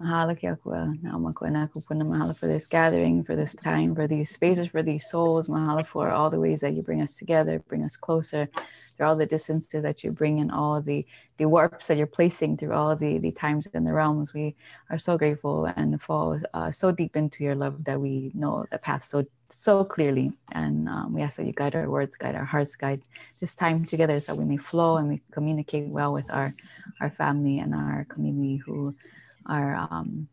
Mahalo kia kua. Naoma. Mahalo for this gathering, for this time, for these spaces, for these souls. Mahalo for all the ways that you bring us together, bring us closer, through all the distances that you bring in, all the, the warps that you're placing through all the, the times and the realms. We are so grateful and fall uh, so deep into your love that we know the path so so clearly. And um, we ask that you guide our words, guide our hearts, guide this time together so we may flow and we communicate well with our, our family and our community who are um,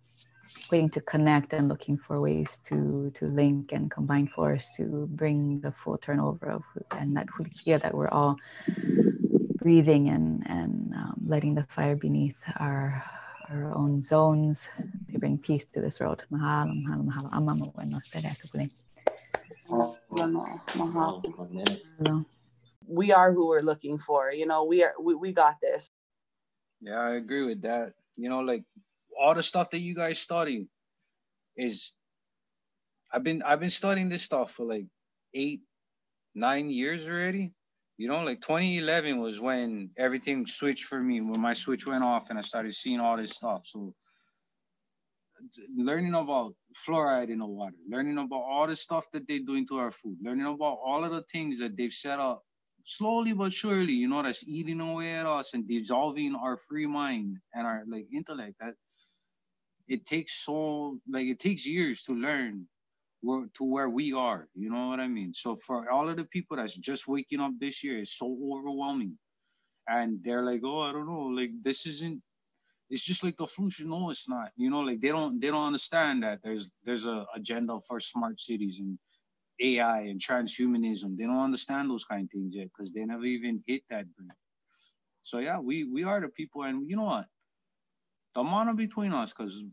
waiting to connect and looking for ways to to link and combine force to bring the full turnover of and that hulikia that we're all breathing and and um, letting the fire beneath our our own zones to bring peace to this world. Mahalo, mahalo, mahalo. Amama bueno, We are who we're looking for. You know, we are we, we got this. Yeah, I agree with that. You know, like all the stuff that you guys study is I've been I've been studying this stuff for like eight, nine years already. You know, like 2011 was when everything switched for me, when my switch went off and I started seeing all this stuff. So learning about fluoride in the water, learning about all the stuff that they're doing to our food, learning about all of the things that they've set up slowly but surely, you know, that's eating away at us and dissolving our free mind and our like intellect. That it takes so like it takes years to learn where, to where we are you know what i mean? So for all of the people that's just waking up this year it's so overwhelming. And they're like oh i don't know like this isn't it's just like the flu. Should know it's not you know like they don't they don't understand that there's there's a agenda for smart cities and ai and transhumanism. They don't understand those kind of things yet because they never even hit that brain so yeah we we are the people and you know what the amount between us because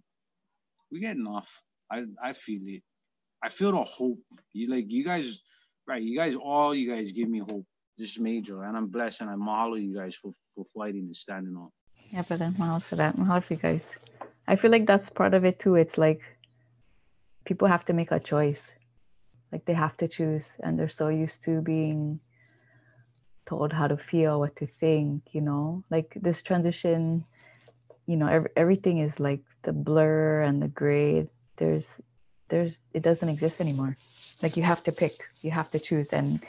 we get enough. I I feel it. I feel the hope. You like you guys, right? You guys all you guys give me hope. This is major, and I'm blessed, and I mahalo you guys for for fighting and standing up. Yeah, brother, mahalo for that. Mahalo for you guys. I feel like that's part of it too. It's like people have to make a choice. Like they have to choose, and they're so used to being told how to feel, what to think. You know, like this transition you know every, everything is like the blur and the gray there's there's it doesn't exist anymore. Like you have to pick you have to choose and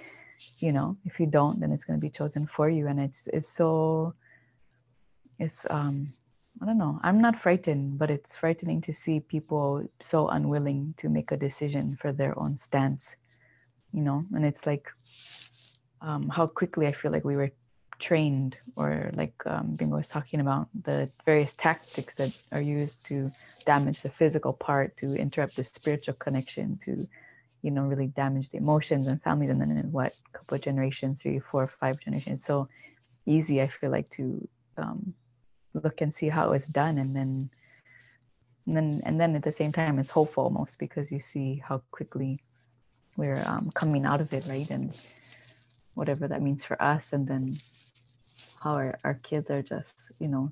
you know if you don't then it's going to be chosen for you and it's it's so it's um i don't know i'm not frightened but it's frightening to see people so unwilling to make a decision for their own stance you know and it's like um, how quickly i feel like we were trained or like um, Bingo was talking about the various tactics that are used to damage the physical part to interrupt the spiritual connection to you know really damage the emotions and families and then in what couple of generations three four five generations. So easy i feel like to um, look and see how it's done and then and then and then at the same time it's hopeful almost because you see how quickly we're um, coming out of it right? And whatever that means for us and then how our, our kids are just, you know,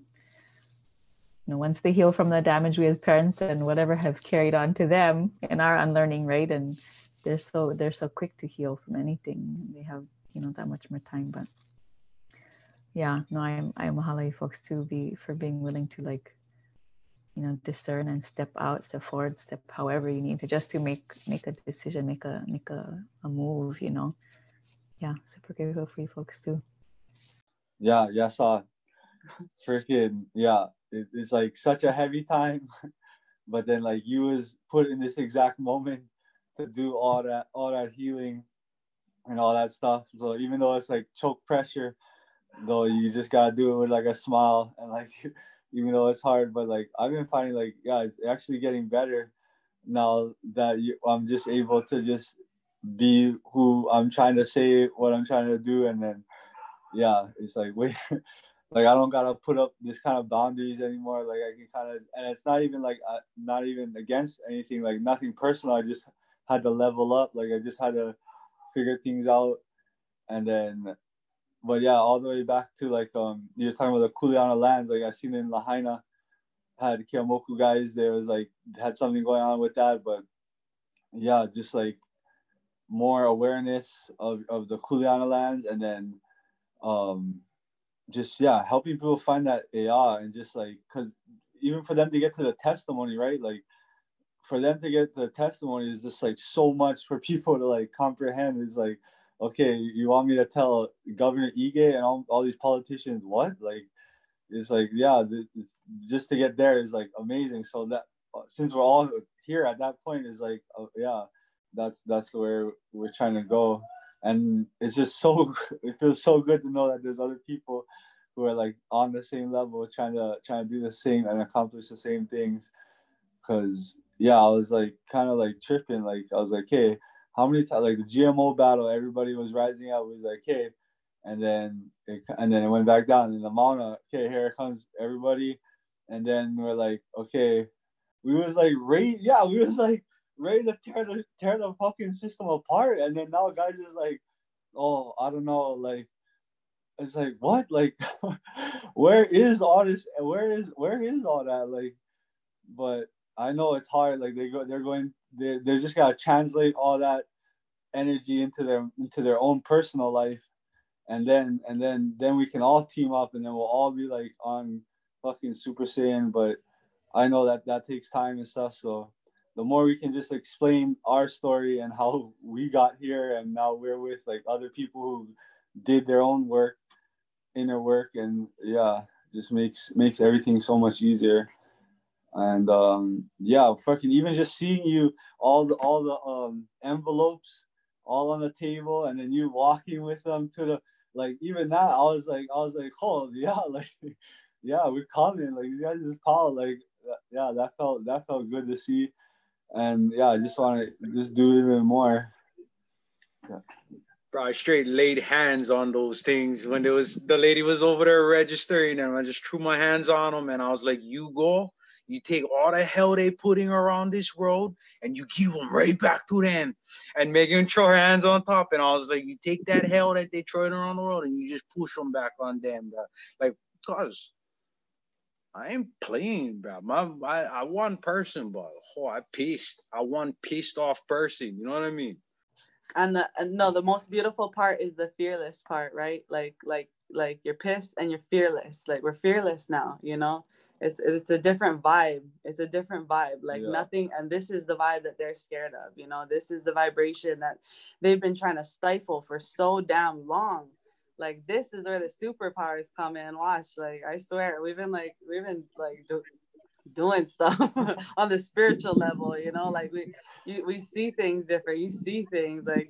you know, once they heal from the damage we as parents and whatever have carried on to them in our unlearning, right? And they're so they're so quick to heal from anything. They have, you know, that much more time. But yeah, no, I'm I'm a mahalo folks too be for being willing to like, you know, discern and step out, step forward, step however you need to just to make make a decision, make a make a, a move, you know. Yeah, super grateful for you folks too. Yeah, yeah, I saw freaking yeah. It, it's like such a heavy time, but then like you was put in this exact moment to do all that all that healing and all that stuff. So even though it's like choke pressure, though you just gotta do it with like a smile and like even though it's hard, but like I've been finding like yeah, it's actually getting better now that you, I'm just able to just be who I'm trying to say what I'm trying to do and then yeah, it's like wait, like I don't gotta put up this kind of boundaries anymore. Like I can kind of, and it's not even like uh, not even against anything, like nothing personal. I just had to level up. Like I just had to figure things out, and then, but yeah, all the way back to like um, you were talking about the Kuleana lands. Like I seen in Lahaina, had Keeaumoku guys. There was like had something going on with that, but yeah, just like more awareness of, of the Kuleana lands and then um just yeah helping people find that AR and just like because even for them to get to the testimony, right? Like for them to get the testimony is just like so much for people to like comprehend. It's like, okay, you want me to tell Governor Ige and all, all these politicians what? Like, it's like, yeah, it's, just to get there is like amazing. So that since we're all here at that point is like, uh, yeah, that's that's where we're trying to go, and it's just so it feels so good to know that there's other people who are like on the same level, trying to trying to do the same and accomplish the same things. Cause yeah, I was like kind of like tripping. Like I was like, hey, how many times like the GMO battle, everybody was rising up. Was like, hey, and then it, and then it went back down. And the Mauna, okay, here comes everybody, and then we're like, okay, we was like ready, yeah, we was like ready to tear the tear the fucking system apart, and then now guys is like, oh, I don't know, like it's like what? Like where is all this where is where is all that? Like but i know it's hard. Like they go they're going they they're just gotta translate all that energy into their into their own personal life. And then and then then we can all team up and then we'll all be like on fucking super saiyan. But i know that that takes time and stuff. So the more we can just explain our story and how we got here and now we're with like other people who did their own work inner work and yeah just makes makes everything so much easier. And um yeah fucking even just seeing you all the all the um envelopes all on the table and then you walking with them to the like even that i was like i was like oh yeah like yeah we're coming like you guys just call like yeah that felt that felt good to see and yeah i just want to just do even more yeah bro, I straight laid hands on those things when there was the lady was over there registering and I just threw my hands on them and I was like, you go, you take all the hell they putting around this world and you give them right back to them. And Megan throw her hands on top and I was like, you take that hell that they throwing around the world and you just push them back on them, bro. Like, cause I ain't playing, bro. My, I, I one person, but oh, I pissed. I one pissed off person. You know what I mean? and the and no the most beautiful part is the fearless part right like like like you're pissed and you're fearless like we're fearless now you know it's it's a different vibe it's a different vibe like yeah. nothing and this is the vibe that they're scared of you know this is the vibration that they've been trying to stifle for so damn long like this is where the superpowers come in watch like i swear we've been like we've been like do, doing stuff on the spiritual level you know like we you, we see things different you see things like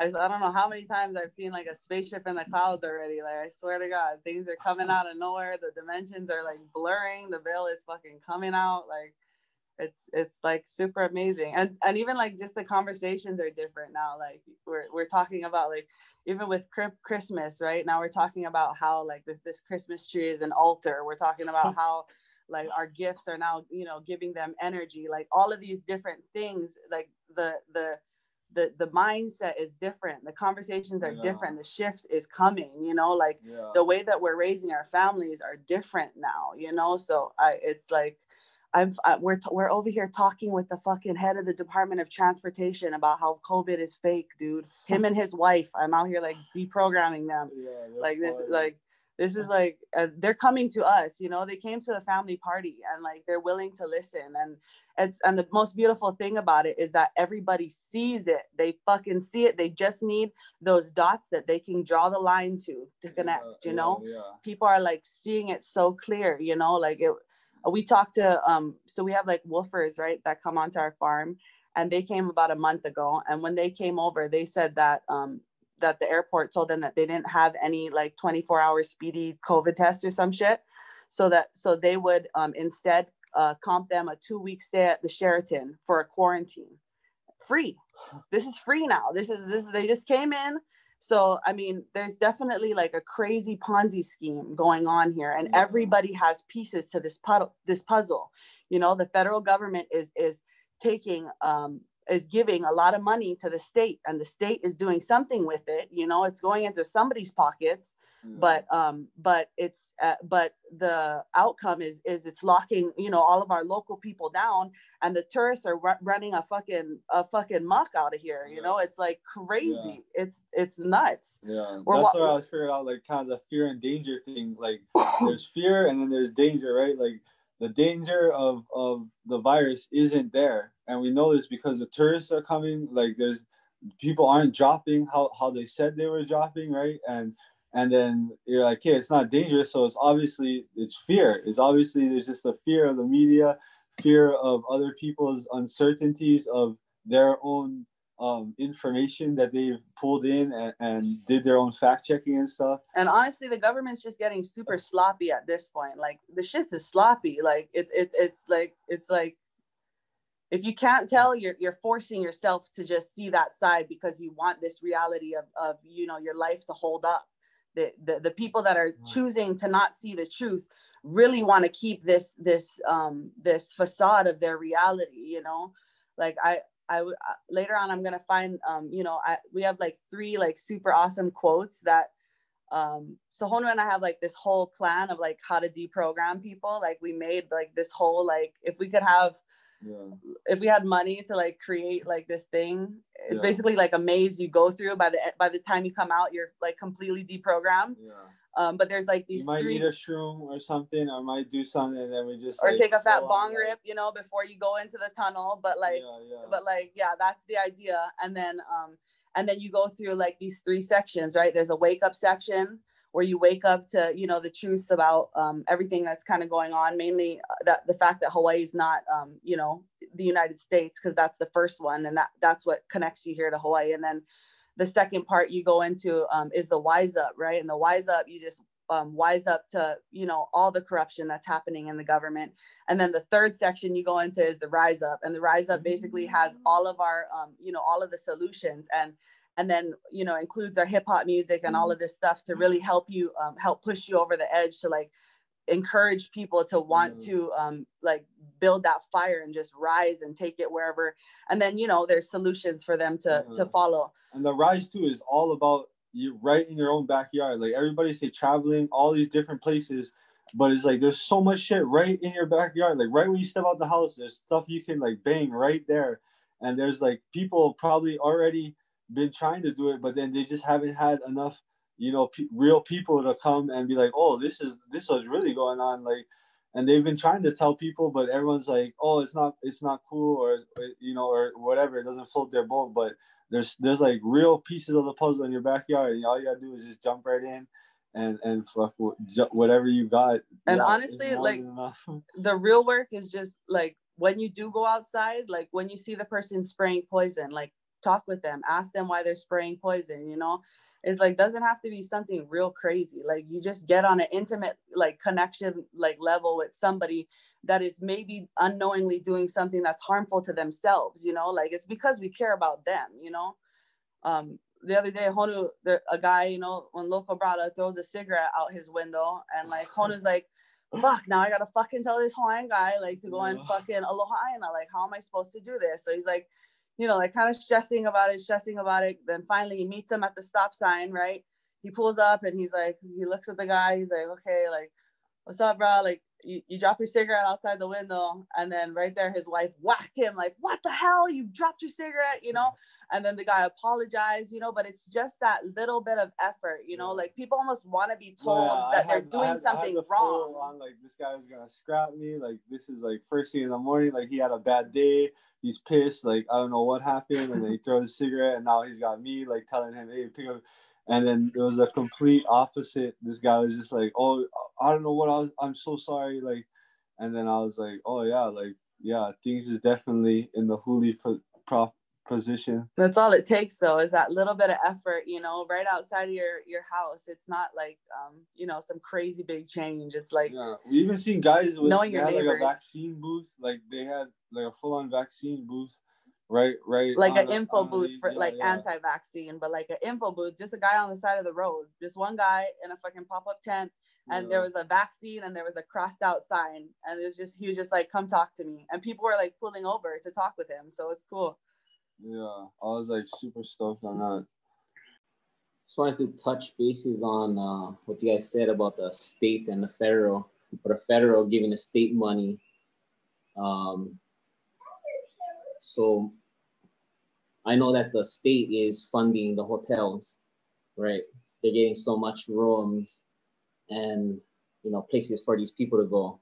I, I don't know how many times I've seen like a spaceship in the clouds already. Like I swear to God, things are coming out of nowhere. The dimensions are like blurring. The veil is fucking coming out. Like it's it's like super amazing. And and even like just the conversations are different now. Like we're we're talking about like even with Christmas, right? Now we're talking about how like this, this Christmas tree is an altar. We're talking about how like our gifts are now you know giving them energy like all of these different things like the the the the mindset is different the conversations are yeah. different the shift is coming you know like yeah. the way that we're raising our families are different now you know so i it's like I'm I, we're t- we're over here talking with the fucking head of the Department of Transportation about how COVID is fake, dude. Him and his wife. I'm out here like deprogramming them. Yeah, like this, like this is like uh, they're coming to us you know they came to the family party and like they're willing to listen and it's and the most beautiful thing about it is that everybody sees it they fucking see it they just need those dots that they can draw the line to to connect yeah, you know yeah. people are like seeing it so clear you know like it we talked to um so we have like WWOOFers right that come onto our farm and they came about a month ago and when they came over they said that um that the airport told them that they didn't have any like 24 hour speedy COVID test or some shit. So that so they would um, instead uh, comp them a two week stay at the Sheraton for a quarantine, free. This is free now. This is this. They just came in. So I mean, there's definitely like a crazy Ponzi scheme going on here, and everybody has pieces to this puddle, this puzzle. You know, the federal government is is taking um, is giving a lot of money to the state and the state is doing something with it you know it's going into somebody's pockets mm. but um but it's uh, but the outcome is is it's locking you know all of our local people down and the tourists are r- running a fucking a fucking muck out of here you yeah. know it's like crazy yeah. it's it's nuts yeah We're, that's what i was figuring out like kind of the fear and danger thing like there's fear and then there's danger right like the danger of of the virus isn't there, and we know this because the tourists are coming. Like there's people aren't dropping how how they said they were dropping, right? And and then you're like, hey, it's not dangerous, so it's obviously it's fear. It's obviously there's just a fear of the media, fear of other people's uncertainties of their own um, information that they've pulled in and, and did their own fact checking and stuff. And honestly, the government's just getting super sloppy at this point. Like the shit is sloppy. Like it's it's it's like it's like if you can't tell, you're you're forcing yourself to just see that side because you want this reality of of you know your life to hold up. The the, the people that are choosing to not see the truth really want to keep this this um this facade of their reality. You know, like I I uh, later on I'm gonna find um you know I we have like three like super awesome quotes that um so Honu and I have like this whole plan of like how to deprogram people like we made like this whole like if we could have yeah. if we had money to like create like this thing it's yeah. basically like a maze you go through by the by the time you come out you're like completely deprogrammed yeah um, but there's like these you might three... eat a shroom or something, or might do something, and then we just or like, take a fat bong rip, you know, before you go into the tunnel. But like, yeah, yeah. but like, yeah, that's the idea. And then, um, and then you go through like these three sections, right? There's a wake up section where you wake up to, you know, the truths about um, everything that's kind of going on. Mainly uh, that the fact that Hawaii is not, um, you know, the United States, because that's the first one, and that that's what connects you here to Hawaii. And then the second part you go into um, is the wise up, right? And the wise up, you just um, wise up to you know all the corruption that's happening in the government and then the third section you go into is the rise up and the rise up basically has all of our um, you know all of the solutions and and then you know includes our hip hop music and all of this stuff to really help you um, help push you over the edge to like encourage people to want mm. to um, like build that fire and just rise and take it wherever and then you know there's solutions for them to mm. to follow and the rise too is all about you right in your own backyard like everybody say traveling all these different places but it's like there's so much shit right in your backyard like right when you step out the house there's stuff you can like bang right there and there's like people probably already been trying to do it but then they just haven't had enough you know, pe- real people to come and be like, oh, this is this was really going on, like, and they've been trying to tell people, but everyone's like, oh, it's not, it's not cool, or eh, you know, or whatever, it doesn't float their boat. But there's there's like real pieces of the puzzle in your backyard, and all you gotta do is just jump right in. And and fuck whatever you got. And yeah, honestly, like the real work is just like when you do go outside, like when you see the person spraying poison, like talk with them, ask them why they're spraying poison, you know, it's like doesn't have to be something real crazy like you just get on an intimate like connection like level with somebody that is maybe unknowingly doing something that's harmful to themselves you know like it's because we care about them you know? Um the other day honu the, a guy you know when local brada throws a cigarette out his window and like honu's like fuck now i gotta fucking tell this hawaiian guy like to go and fucking aloha aina like how am i supposed to do this? So he's like you know, like kind of stressing about it, stressing about it. Then finally he meets him at the stop sign, right? He pulls up and he's like, he looks at the guy, he's like, okay, like, what's up, bro? Like, you, you drop your cigarette outside the window. And then right there, his wife whacked him, like, what the hell? You dropped your cigarette, you know? and then the guy apologized you know but it's just that little bit of effort you know like people almost want to be told yeah, that they're doing had, something wrong on, like this guy was gonna scrap me like this is like first thing in the morning like he had a bad day he's pissed like i don't know what happened and then he throws a cigarette and now he's got me like telling him hey pick up and then it was a complete opposite this guy was just like oh i don't know what i was i'm so sorry like and then i was like oh yeah like yeah things is definitely in the huli prop position. That's all it takes though, is that little bit of effort, you know, right outside of your your house. It's not like um, you know, some crazy big change. It's like yeah. we even seen guys with knowing your had neighbors. like a vaccine booth, like they had like a full on vaccine booth. Right, right. Like an info booth for yeah, like yeah. anti-vaccine, but like an info booth, just a guy on the side of the road, just one guy in a fucking pop-up tent, and yeah. there was a vaccine and there was a crossed out sign, and it was just he was just like, "Come talk to me," and people were like pulling over to talk with him, so it's cool. Yeah, I was like super stoked on that. Just wanted to touch bases on uh, what you guys said about the state and the federal, or the federal giving the state money. Um, so I know that the state is funding the hotels, right? They're getting so much rooms and you know places for these people to go.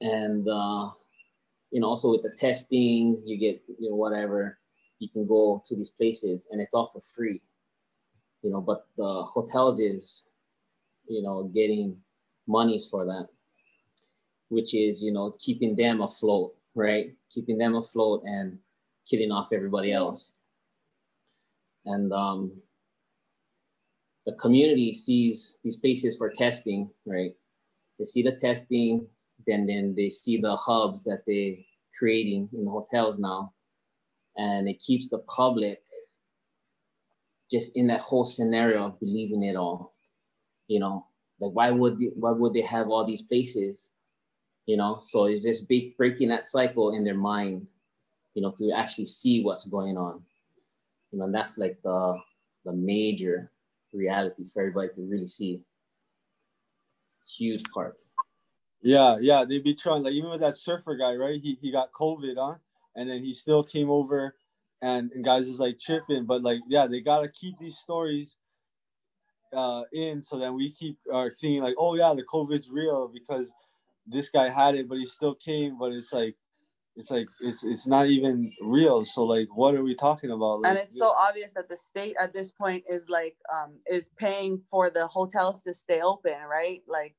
and uh, you know also with the testing you get you know whatever you can go to these places and it's all for free you know but the hotels is you know getting monies for that which is you know keeping them afloat right keeping them afloat and killing off everybody else. And um, the community sees these places for testing right? They see the testing then then they see the hubs that they're creating in the hotels now. And it keeps the public just in that whole scenario of believing it all you know? Like why would they, why would they have all these places you know? So it's just big, breaking that cycle in their mind you know to actually see what's going on. You know and that's like the the major reality for everybody to really see. Huge part. Yeah yeah they be trying like even with that surfer guy right? He, he got covid huh? And then he still came over and, and guys is like tripping. But like yeah they gotta keep these stories uh in so that we keep our thinking like oh yeah the covid's real because this guy had it but he still came. But it's like it's like it's it's not even real so like what are we talking about like, and it's so obvious that the state at this point is like um is paying for the hotels to stay open right like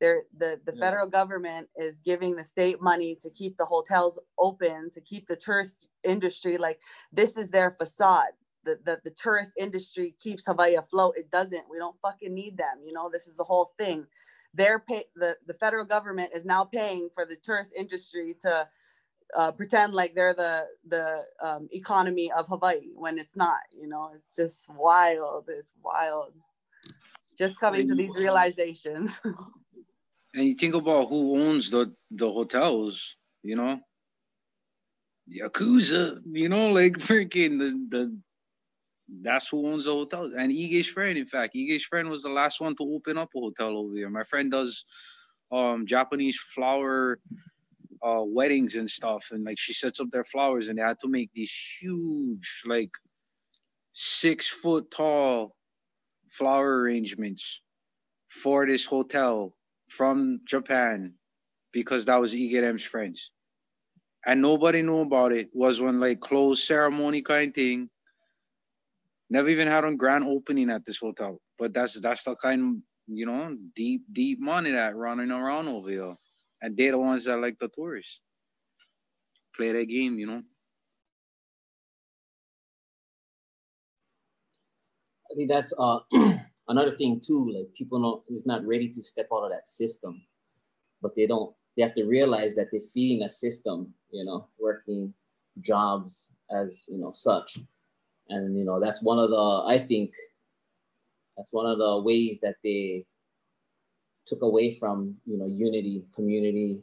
they're, the, the yeah. federal government is giving the state money to keep the hotels open, to keep the tourist industry like this is their facade. The, the, the tourist industry keeps Hawaii afloat. It doesn't. We don't fucking need them. You know, this is the whole thing. They're pay the, the federal government is now paying for the tourist industry to uh, pretend like they're the the um, economy of Hawaii when it's not. You know, it's just wild. It's wild. Just coming to these realizations. and you think about who owns the the hotels, you know, Yakuza, you know, like freaking the the that's who owns the hotel. And Ige's friend, in fact, Ige's friend was the last one to open up a hotel over there. My friend does um Japanese flower uh weddings and stuff, and like she sets up their flowers, and they had to make these huge, like six foot tall flower arrangements for this hotel from Japan because that was Ige friends. And nobody knew about it. Was when like closed ceremony kind thing. Never even had a grand opening at this hotel. But that's that's the kind you know, deep, deep money that running around over here. And they're the ones that like the tourists. Play that game, you know. I think that's uh another thing too, like people know is not ready to step out of that system, but they don't. They have to realize that they're feeding a system, you know, working jobs as you know such, and you know that's one of the I think that's one of the ways that they took away from you know unity, community,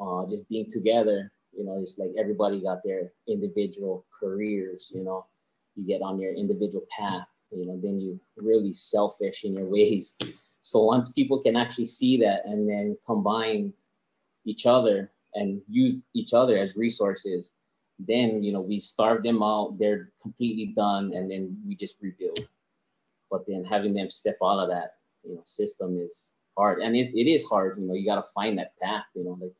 uh, just being together. You know, it's like everybody got their individual careers. You know, you get on your individual path you know then you really selfish in your ways so once people can actually see that and then combine each other and use each other as resources then you know we starve them out they're completely done and then we just rebuild but then having them step out of that you know system is hard and it, it is hard you know you got to find that path you know like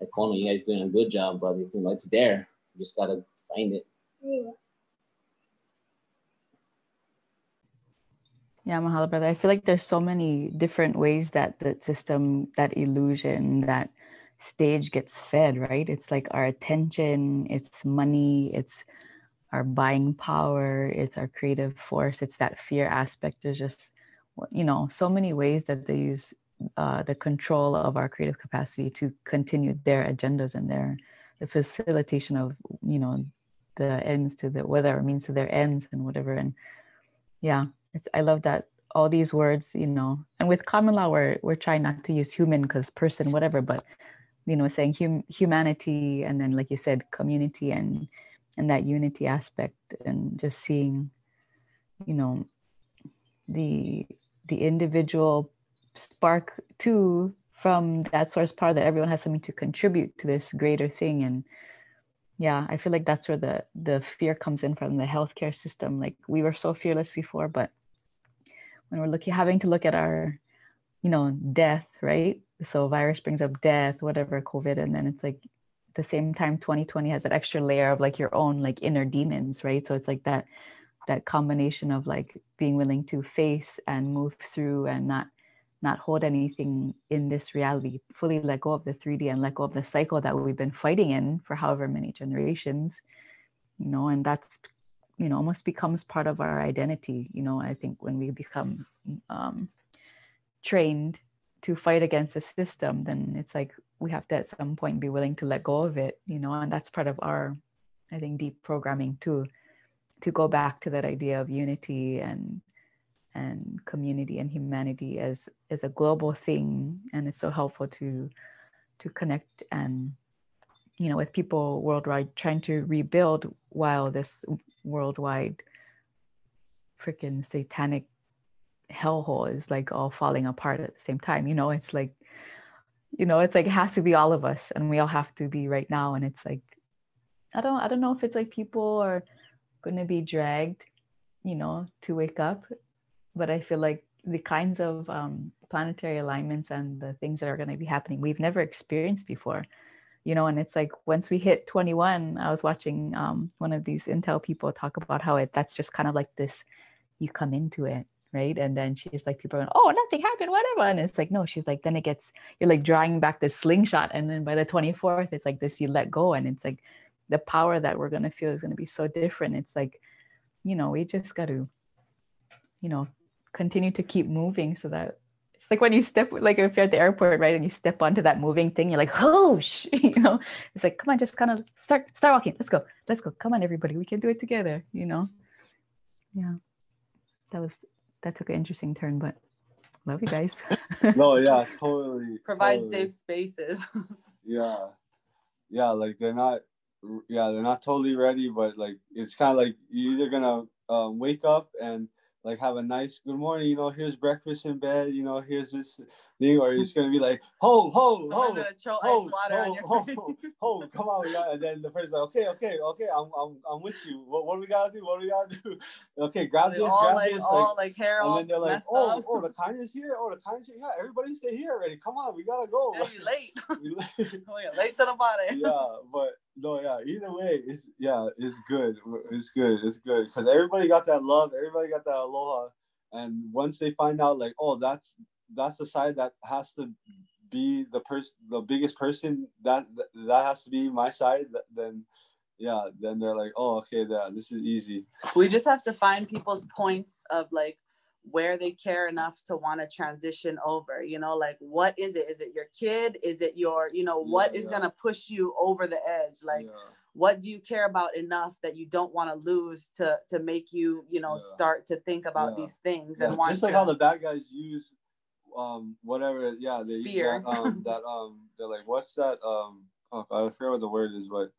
like Kono, you guys doing a good job but you know it's there you just got to find it yeah. Yeah, Mahalo, brother. I feel like there's so many different ways that the system, that illusion, that stage gets fed, right? It's like our attention, it's money, it's our buying power, it's our creative force, it's that fear aspect. is just, you know, so many ways that they use uh, the control of our creative capacity to continue their agendas and their the facilitation of, you know, the ends to the whatever means to their ends and whatever. And yeah, it's, I love that all these words, you know, and with common law, we're, we're trying not to use human because person, whatever, but, you know, saying hum, humanity and then, like you said, community and, and that unity aspect and just seeing, you know, the, the individual spark too from that source power that everyone has something to contribute to this greater thing. And yeah i feel like that's where the the fear comes in from the healthcare system. Like we were so fearless before but when we're looking having to look at our you know death right? So virus brings up death, whatever, COVID, and then it's like the same time 2020 has that extra layer of like your own like inner demons, right? So it's like that that combination of like being willing to face and move through and not not hold anything in this reality, fully let go of the 3D and let go of the cycle that we've been fighting in for however many generations, you know, and that's, you know, almost becomes part of our identity. You know, I think when we become um, trained to fight against a system, then it's like we have to at some point be willing to let go of it, you know, and that's part of our, I think, deep programming too, to go back to that idea of unity and and community and humanity as as a global thing. And it's so helpful to to connect and you know with people worldwide trying to rebuild while this worldwide freaking satanic hellhole is like all falling apart at the same time. You know it's like you know it's like it has to be all of us and we all have to be right now. And it's like i don't i don't know if it's like people are going to be dragged you know to wake up. But I feel like the kinds of um, planetary alignments and the things that are going to be happening we've never experienced before. You know and it's like once we hit 21 i was watching um, one of these intel people talk about how it that's just kind of like this you come into it right? And then she's like people are going, oh nothing happened whatever. And it's like no she's like then it gets you're like drawing back this slingshot. And then by the 24th it's like this you let go. And it's like the power that we're going to feel is going to be so different. It's like you know we just got to you know continue to keep moving so that it's like when you step like if you're at the airport right and you step onto that moving thing you're like oh sh-, you know? It's like come on just kind of start start walking. Let's go let's go. Come on everybody. We can do it together you know? Yeah. That was that took an interesting turn but love you guys. No yeah totally Provide totally. safe spaces. yeah. Yeah like they're not yeah they're not totally ready but like it's kind of like you're either gonna um, wake up and like have a nice good morning, you know, here's breakfast in bed, you know, here's this thing, or it's gonna be like, ho, ho, ho, ho, ice water on ho, ho, ho, ho, come on, we got, and then the person's like, okay, okay, okay, I'm, I'm, I'm with you. What, what do we gotta do? What do we gotta do? Okay, grab They this, all grab like this, all like hair and all then they're like, oh, up. oh, the kindness here, oh, the kindness here, yeah, everybody stay here already. Come on, we gotta go. Yeah, you late. Oh, late to the party. yeah, but no, yeah. Either way, it's yeah, it's good. It's good. It's good because everybody got that love. Everybody got that aloha, and once they find out, like, oh, that's that's the side that has to be the person, the biggest person. That that has to be my side. Then, yeah, then they're like, oh, okay, yeah, this is easy. we just have to find people's points of like where they care enough to want to transition over you know like what is it? Is it your kid? Is it your you know what Yeah, is yeah. going to push you over the edge? Like yeah, what do you care about enough that you don't want to lose to to make you you know start to think about these things and want just like to how the bad guys use um whatever yeah they Fear. that, um that um they're like what's that um oh, I forget what the word is but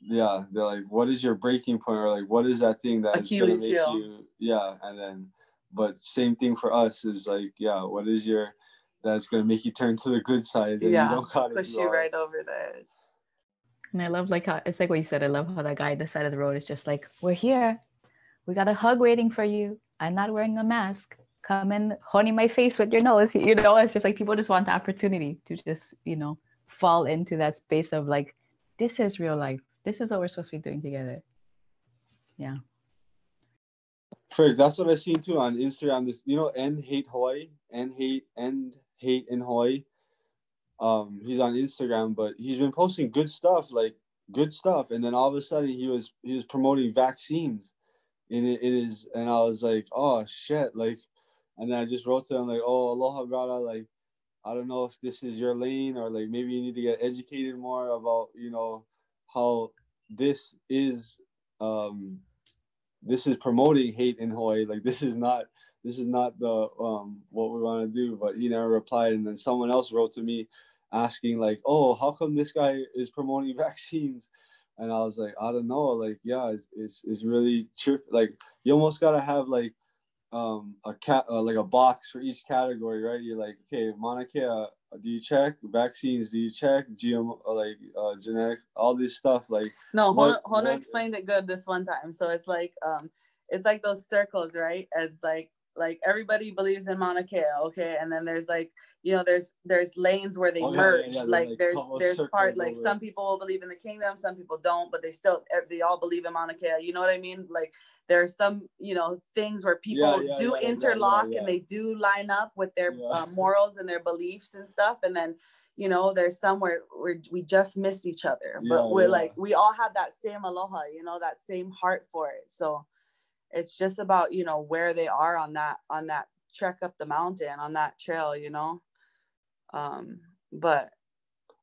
yeah they're like what is your breaking point? Or like what is that thing gonna Achilles make heel. you? Yeah and then but same thing for us is like yeah what is your that's gonna make you turn to the good side and Yeah, you don't push do you right over the edge And I love like how it's like what you said. I love how that guy at the side of the road is just like, "We're here. We got a hug waiting for you. I'm not wearing a mask. Come and honi my face with your nose." You know, it's just like people just want the opportunity to just you know fall into that space of like, this is real life. This is what we're supposed to be doing together. Yeah. Frick, that's what I've seen too on Instagram. This you know, End Hate Hawaii, End Hate End Hate in Hawaii. Um, he's on Instagram, but he's been posting good stuff, like good stuff. And then all of a sudden, he was he was promoting vaccines in it, in his, and I was like, oh shit, like. And then I just wrote to him like, oh, aloha, brother, like. I don't know if this is your lane or like maybe you need to get educated more about you know how this is um this is promoting hate in Hawaii. Like this is not this is not the um what we want to do. But he never replied. And then someone else wrote to me asking like, oh, how come this guy is promoting vaccines? And I was like, I don't know. Like, yeah, it's it's, it's really trip. Like you almost gotta have like um a cat uh, like a box for each category, right? You're like, okay, Mauna Kea, do you check vaccines? Do you check GM uh, like uh, genetic all this stuff like No, Honu, Honu what- explained it good this one time. So it's like um it's like those circles, right? It's like like everybody believes in Mauna Kea, okay, and then there's like you know there's there's lanes where they Oh, merge. yeah, yeah, like, like, there's there's part like some people believe in the kingdom, some people don't, but they still they all believe in Mauna Kea. You know what I mean? Like there's some you know things where people yeah, do interlock and they do line up with their uh, morals and their beliefs and stuff, and then you know there's some where where we just miss each other, but Yeah, we're yeah. like we all have that same aloha, you know, that same heart for it. So it's just about you know where they are on that on that trek up the mountain on that trail you know? Um but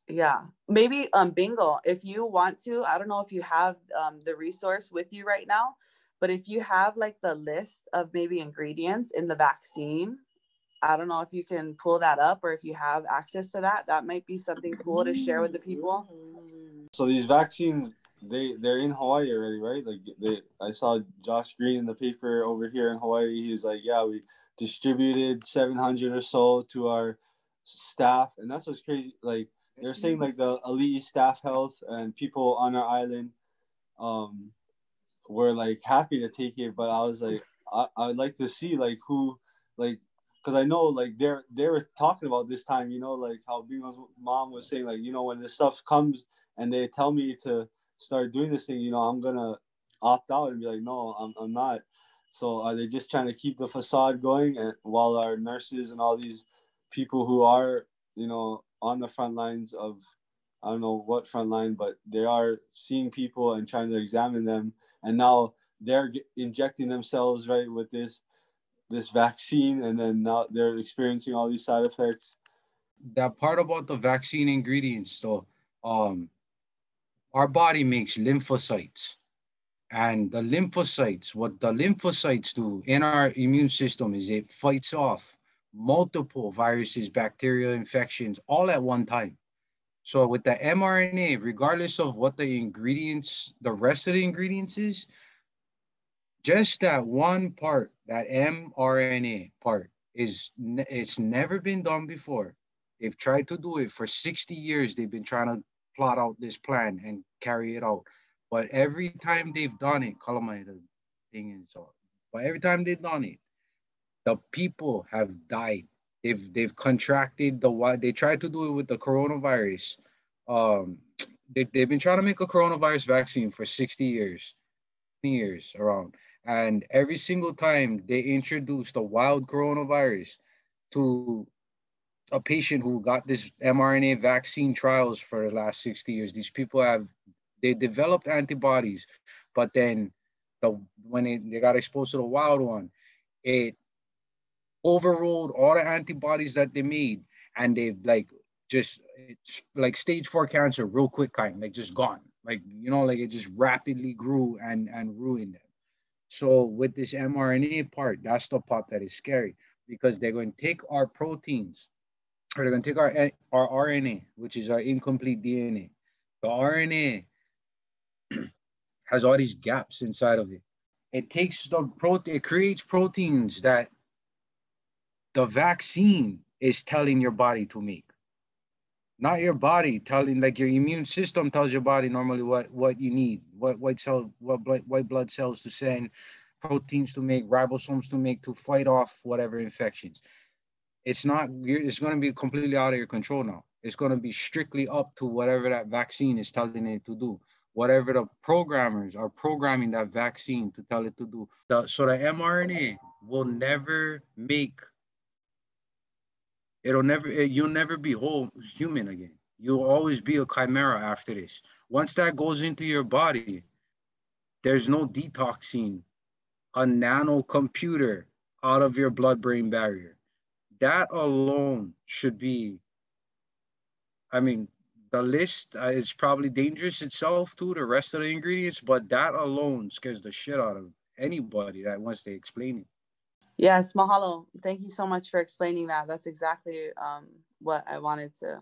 yeah maybe um bingo if you want to i don't know if you have um, the resource with you right now but if you have like the list of maybe ingredients in the vaccine i don't know if you can pull that up or if you have access to that that might be something cool to share with the people. So these vaccines, they they're in Hawaii already, right? Like they, I saw Josh Green in the paper over here in Hawaii. He's like, yeah, we distributed 700 or so to our staff, and that's what's crazy. Like they're saying, like the elite staff health and people on our island, um, were like happy to take it, but I was like, I I'd like to see like who like. Cause I know, like they're they were talking about this time, you know, like how Bingo's mom was saying, like you know, when this stuff comes and they tell me to start doing this thing, you know, I'm gonna opt out and be like, no, I'm, I'm not. So are they just trying to keep the facade going, and while our nurses and all these people who are, you know, on the front lines of, I don't know what front line, but they are seeing people and trying to examine them, and now they're injecting themselves right with this this vaccine, and then now they're experiencing all these side effects. that part about the vaccine ingredients. So, um, our body makes lymphocytes, and the lymphocytes, what the lymphocytes do in our immune system is it fights off multiple viruses, bacterial infections, all at one time. So with the mRNA, regardless of what the ingredients, the rest of the ingredients is, just that one part, that mRNA part, is it's never been done before. They've tried to do it for 60 years. They've been trying to plot out this plan and carry it out. But every time they've done it, Kalamai, the thing is, but every time they've done it, the people have died. They've they've contracted the what they tried to do it with the coronavirus. Um, they, they've been trying to make a coronavirus vaccine for 60 years, years around. And every single time they introduced a wild coronavirus to a patient who got this mRNA vaccine trials for the last 60 years, these people have they developed antibodies, but then the when it, they got exposed to the wild one, it overruled all the antibodies that they made, and they like just like stage four cancer, real quick kind, like just gone, like you know, like it just rapidly grew and and ruined them. So with this mRNA part, that's the part that is scary because they're going to take our proteins, they're going to take our our RNA, which is our incomplete DNA. The RNA has all these gaps inside of it. It takes the protein, it creates proteins that the vaccine is telling your body to make. Not your body telling, like your immune system tells your body normally what, what you need, what white cell, what blood, white blood cells to send, proteins to make, ribosomes to make to fight off whatever infections. It's not, it's going to be completely out of your control now. It's going to be strictly up to whatever that vaccine is telling it to do whatever the programmers are programming that vaccine to tell it to do. The, so the mRNA will never make, it'll never, it, you'll never be whole human again. You'll always be a chimera after this. Once that goes into your body, there's no detoxing a nano computer out of your blood-brain barrier. That alone should be, I mean, the list uh, is probably dangerous itself to the rest of the ingredients, but that alone scares the shit out of anybody that wants to explain it. Yes, mahalo. Thank you so much for explaining that. That's exactly um, what I wanted to.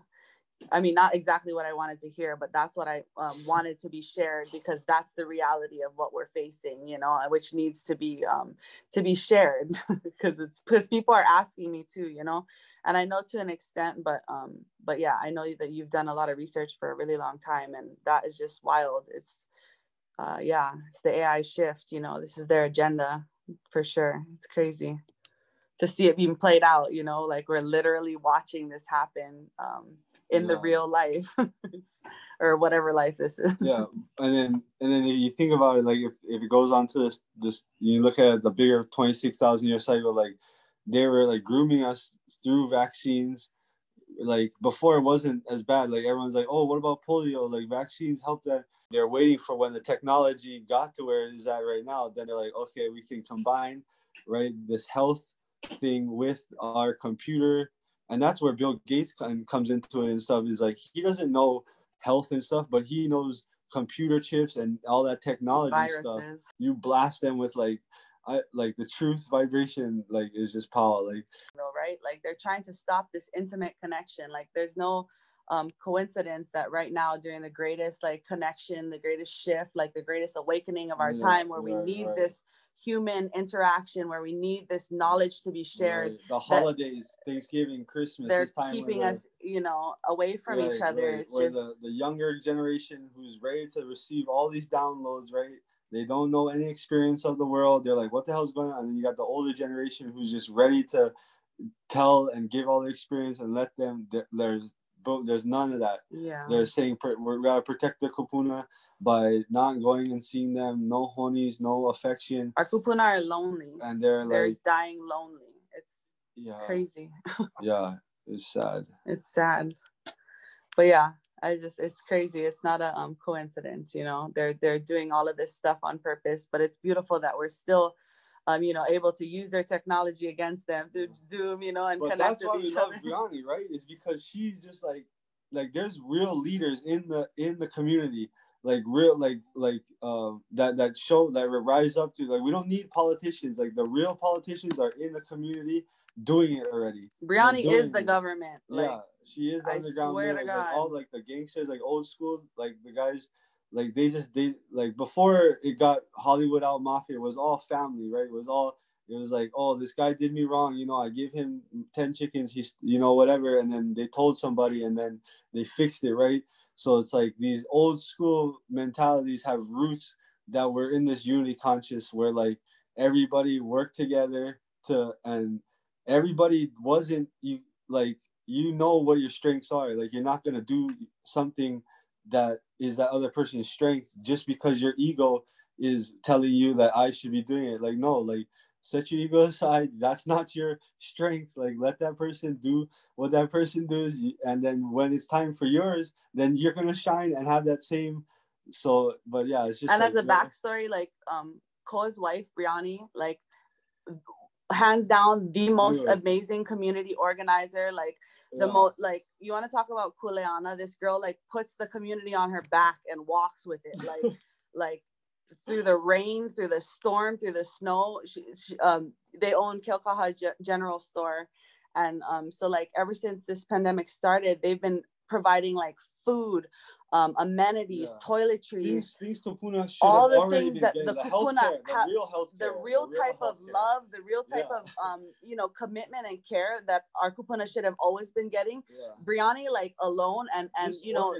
I mean, not exactly what I wanted to hear, but that's what I um, wanted to be shared because that's the reality of what we're facing, you know, which needs to be um, to be shared because it's because people are asking me too, you know, and I know to an extent, but um, but yeah, I know that you've done a lot of research for a really long time, and that is just wild. It's uh, yeah, it's the AI shift, you know, this is their agenda for sure. It's crazy. to see it being played out you know like we're literally watching this happen um, in the real life or whatever life this is. Yeah and then and then if you think about it like if, if it goes on to this this you look at the bigger 26000 year cycle like they were like grooming us through vaccines like before it wasn't as bad. Like everyone's like oh what about polio? Like vaccines help that they're waiting for when the technology got to where it is at right now. Then they're like okay we can combine right this health thing with our computer and that's where bill gates comes into it and stuff is like he doesn't know health and stuff but he knows computer chips and all that technology stuff. You blast them with like I like the truth vibration like is just power like though right? Like they're trying to stop this intimate connection. Like there's no um, coincidence that right now during the greatest like connection the greatest shift like the greatest awakening of our Yeah, time where we need right. this human interaction where we need this knowledge to be shared right, the holidays thanksgiving christmas they're this time keeping us you know away from each other. right, it's just the, the younger generation who's ready to receive all these downloads right? They don't know any experience of the world. They're like what the hell's going on? And then you got the older generation who's just ready to tell and give all the experience and let them there- there's but there's none of that. Yeah. They're saying pr- we gotta protect the kupuna by not going and seeing them. No honis no affection. Our kupuna are lonely. And they're they're like dying lonely. It's yeah. crazy. Yeah it's sad. It's sad. But yeah i just it's crazy. It's not a um, coincidence you know? They're they're doing all of this stuff on purpose but it's beautiful that we're still um, you know able to use their technology against them through zoom you know and but connect that's why with we each love other Brianni, right? Is because she's just like like there's real leaders in the in the community, like real like like uh that that show that we rise up to. Like we don't need politicians. Like the real politicians are in the community doing it already. brianni They're is the it. government like yeah, she is the I underground swear to leaders, like God. all like the gangsters, like old school, like the guys, like they just they like before it got Hollywood out mafia was all family, right? It was all it was like, oh, this guy did me wrong, you know, I gave him ten chickens, he's you know whatever, and then they told somebody, and then they fixed it, right? So it's like these old school mentalities have roots that were in this unity conscious where like everybody worked together to and everybody wasn't you like you know what your strengths are like you're not going to do something that is that other person's strength just because your ego is telling you that i should be doing it. Like no like set your ego aside. That's not your strength. Like let that person do what that person does. And then when it's time for yours then you're going to shine and have that same so but yeah it's just and like, as a backstory like um koa's wife brianni like hands down the most Yeah. amazing community organizer like the Yeah. most like you want to talk about kuleana this girl like puts the community on her back and walks with it like like through the rain through the storm through the snow she, she, um, they own kilkaha Ge- general store and um, so like ever since this pandemic started they've been providing like food um, amenities Yeah. toiletries Kupuna should all the things that the the Kupuna healthcare, the have- real healthcare, the real type of love, the real type Yeah. of um, you know, commitment and care that our kupuna should have always been getting. Yeah. Brianni, like alone, and and Just you know,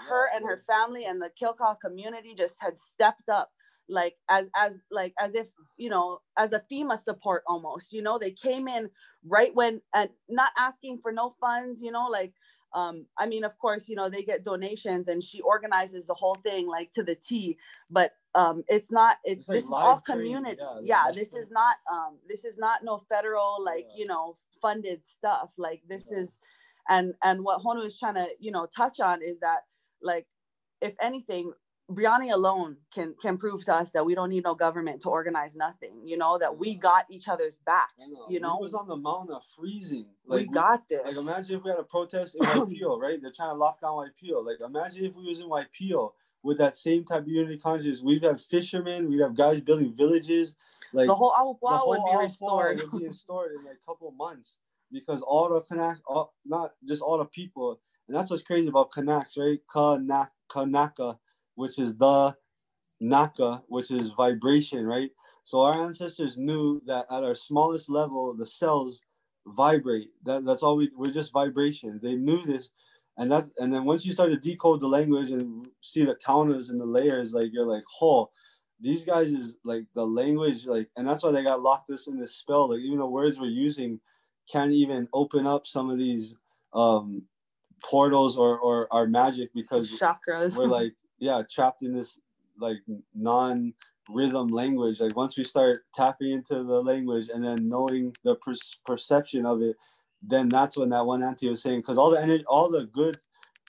her and her family and the Kilkaw community just had stepped up, like as as like as if you know, as a FEMA support almost. You know, they came in right when and not asking for no funds. You know, like um i mean of course you know they get donations and she organizes the whole thing like to the t but um it's not it's, It's like this is all training, community yeah, yeah, this is not um this is not no federal like Yeah. you know funded stuff like this Yeah. is and and what honu is trying to you know touch on is that like if anything Brianni alone can can prove to us that we don't need no government to organize nothing. You know that we got each other's backs. Know. You know it was on the mountain of freezing. we got this. Like imagine if we had a protest in Waipio, right? They're trying to lock down Waipio. Like imagine if we was in Waipio with that same type of unity conscious. We'd have fishermen, we'd have guys building villages. Like the whole whole would be restored. would be restored in like a couple of months because all the Kanak, all, not just all the people, and that's what's crazy about Kanaks, right? Kanak, Kanaka, which is the Naka, which is vibration, right? So our ancestors knew that at our smallest level, the cells vibrate. That that's all we we're just vibrations. They knew this, and that's and then once you start to decode the language and see the counters and the layers, like you're like, oh, these guys is like the language, like, and that's why they got locked us in this spell. Like, even the words we're using can't even open up some of these um portals or or our magic because chakras. we're like, yeah, trapped in this like non rhythm language. Like once we start tapping into the language and then knowing the per- perception of it, then that's when that one auntie was saying, because all the energy, all the good,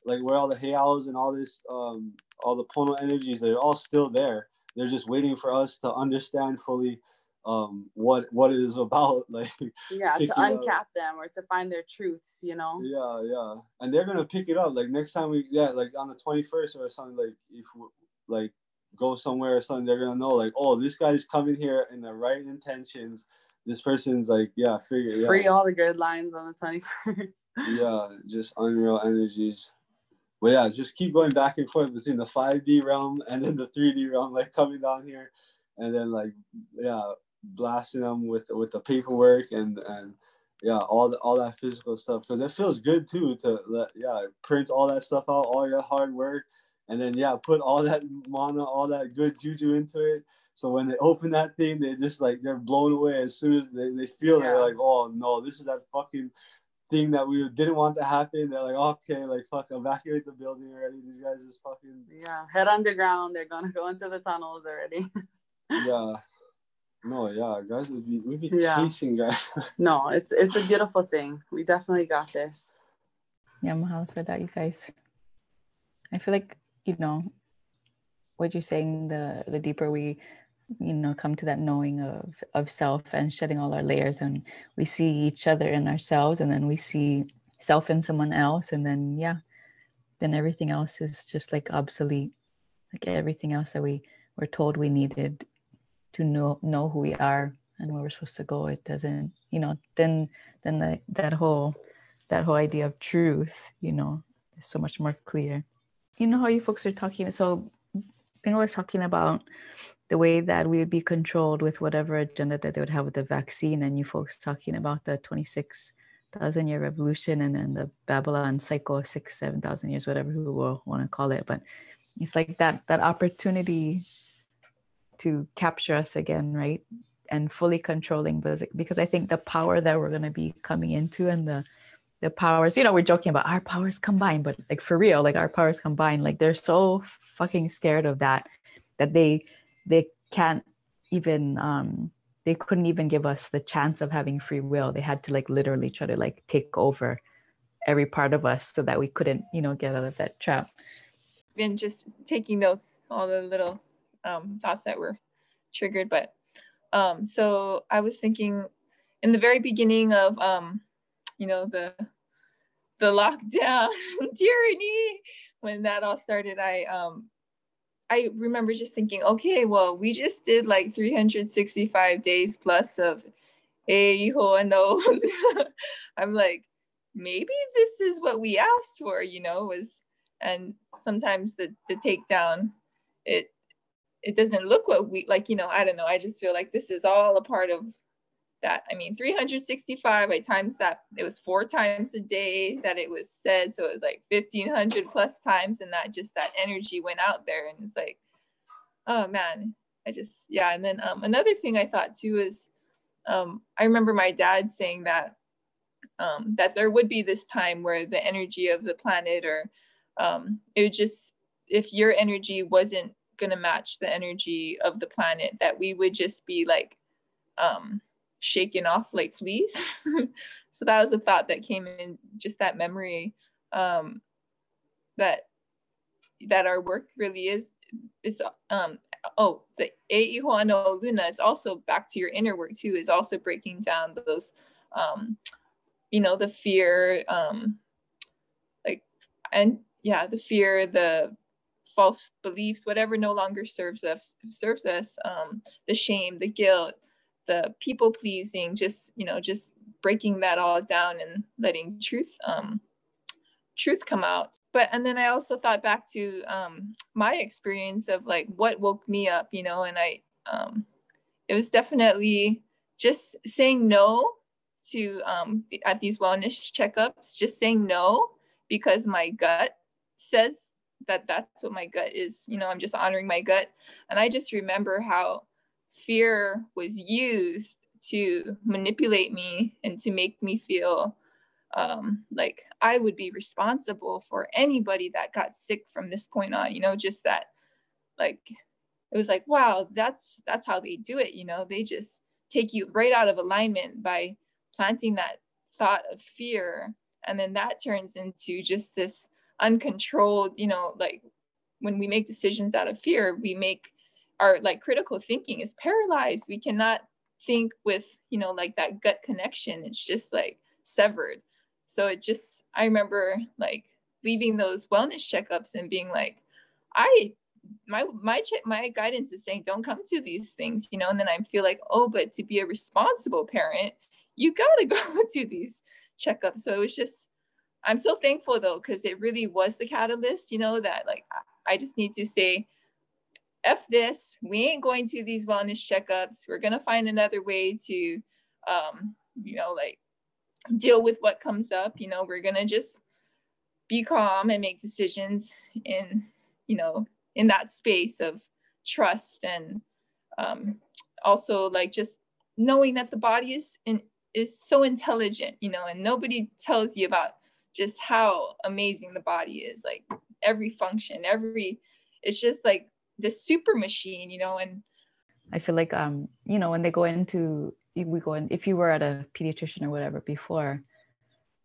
like where all the heiaus and all this, um, all the pono energies, they're all still there. They're just waiting for us to understand fully um what what it is about like yeah to pick it up. uncap them or to find their truths you know? Yeah yeah. And they're gonna pick it up like next time we yeah like on the 21st or something like if we, like go somewhere or something they're gonna know like oh this guy's coming here in the right intentions. This person's like yeah figure yeah. free all the good lines on the 21st yeah just unreal energies. But yeah just keep going back and forth between the 5d realm and then the 3d realm like coming down here. And then like yeah blasting them with with the paperwork and and yeah all the, all that physical stuff. Because it feels good too to let yeah print all that stuff out all your hard work and then yeah put all that mana all that good juju into it. So when they open that thing they just like they're blown away as soon as they, they feel it. They're like oh no this is that fucking thing that we didn't want to happen. They're like okay like fuck evacuate the building already. These guys just fucking yeah head underground. They're gonna go into the tunnels already. Yeah no yeah guys would be we'd be Yeah. chasing guys no it's it's a beautiful thing we definitely got this Yeah, mahalo for that, you guys. I feel like, you know, what you're saying, the the deeper we, you know, come to that knowing of of self and shedding all our layers and we see each other in ourselves and then we see self in someone else and then yeah, then everything else is just like obsolete. Like everything else that we were told we needed to know know who we are and where we're supposed to go. It doesn't, you know, then then the, that whole that whole idea of truth, you know, is so much more clear. You know how you folks are talking. So, Bingo was talking about the way that we would be controlled with whatever agenda that they would have with the vaccine, and you folks talking about the 26,000 year revolution and then the Babylon cycle six, 7,000 years, whatever we will want to call it. But it's like that that opportunity to capture us again, right? And fully controlling because because I think the power that we're going to be coming into and the the powers you know we're joking about our powers combined but like for real like our powers combined like they're so fucking scared of that that they they can't even um they couldn't even give us the chance of having free will they had to like literally try to like take over every part of us so that we couldn't you know get out of that trap been just taking notes, all the little um, thoughts that were triggered. But um, so I was thinking in the very beginning of um, you know the the lockdown tyranny when that all started, I um I remember just thinking, okay, well, we just did like 365 days plus of a no. I'm like, maybe this is what we asked for, you know, was and sometimes the the takedown it it doesn't look what we like you know i don't know i just feel like this is all a part of that. I mean 365 i times that it was four times a day that it was said so it was like 1500 plus times and that just that energy went out there and it's like oh man i just yeah and then um, another thing i thought too is um, i remember my dad saying that um, that there would be this time where the energy of the planet or um, it would just if your energy wasn't going to match the energy of the planet that we would just be like um, shaken off like fleas. So that was a thought that came in just that memory um, that that our work really is is um oh the e no luna it's also back to your inner work too is also breaking down those um you know the fear um like and yeah the fear the false beliefs whatever no longer serves us serves us um the shame the guilt the people pleasing just you know just breaking that all down and letting truth um truth come out. But and then i also thought back to um my experience of like what woke me up you know and i um it was definitely just saying no to um at these wellness checkups just saying no because my gut says that that's what my gut is you know i'm just honoring my gut and i just remember how fear was used to manipulate me and to make me feel um, like I would be responsible for anybody that got sick from this point on, you know, just that like it was like, wow, that's that's how they do it, you know, they just take you right out of alignment by planting that thought of fear. And then that turns into just this uncontrolled, you know, like when we make decisions out of fear, we make our like critical thinking is paralyzed. We cannot think with, you know, like that gut connection. It's just like severed. So it just, I remember like leaving those wellness checkups and being like, I, my, my, my guidance is saying, don't come to these things, you know, and then I feel like, oh, but to be a responsible parent, you got to go to these checkups. So it was just, I'm so thankful though, because it really was the catalyst, you know, that like, I just need to say, F this, we ain't going to these wellness checkups. We're going to find another way to, um, you know, like deal with what comes up you know we're gonna just be calm and make decisions in you know in that space of trust and um, also like just knowing that the body is in, is so intelligent you know and nobody tells you about just how amazing the body is like every function every it's just like the super machine you know and i feel like um you know when they go into we go in if you were at a pediatrician or whatever before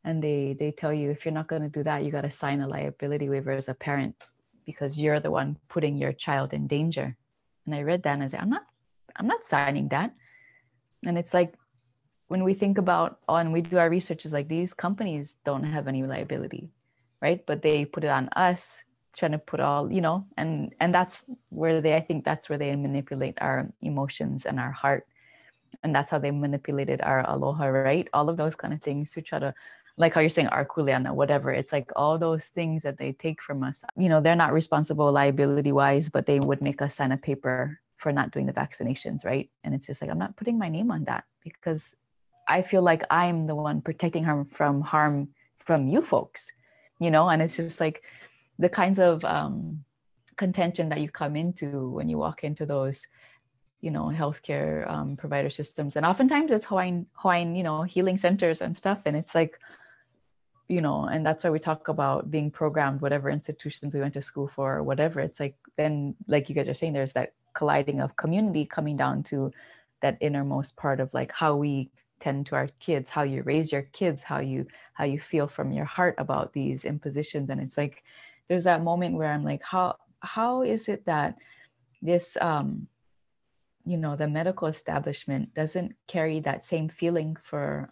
and they they tell you if you're not going to do that you got to sign a liability waiver as a parent because you're the one putting your child in danger. And i read that and i said i'm not i'm not signing that. And it's like when we think about oh, and we do our research is like these companies don't have any liability right? But they put it on us trying to put all you know and and that's where they i think that's where they manipulate our emotions and our heart. And that's how they manipulated our aloha right? All of those kind of things to try to like how you're saying our kuleana whatever. It's like all those things that they take from us. You know they're not responsible liability wise but they would make us sign a paper for not doing the vaccinations right? And it's just like i'm not putting my name on that because i feel like i'm the one protecting her from harm from you folks you know? And it's just like the kinds of um, contention that you come into when you walk into those you know healthcare um, provider systems. And oftentimes it's hawaiian hawaiian you know healing centers and stuff. And it's like you know and that's why we talk about being programmed whatever institutions we went to school for or whatever. It's like then like you guys are saying there's that colliding of community coming down to that innermost part of like how we tend to our kids how you raise your kids how you how you feel from your heart about these impositions. And it's like there's that moment where i'm like how how is it that this um you know the medical establishment doesn't carry that same feeling for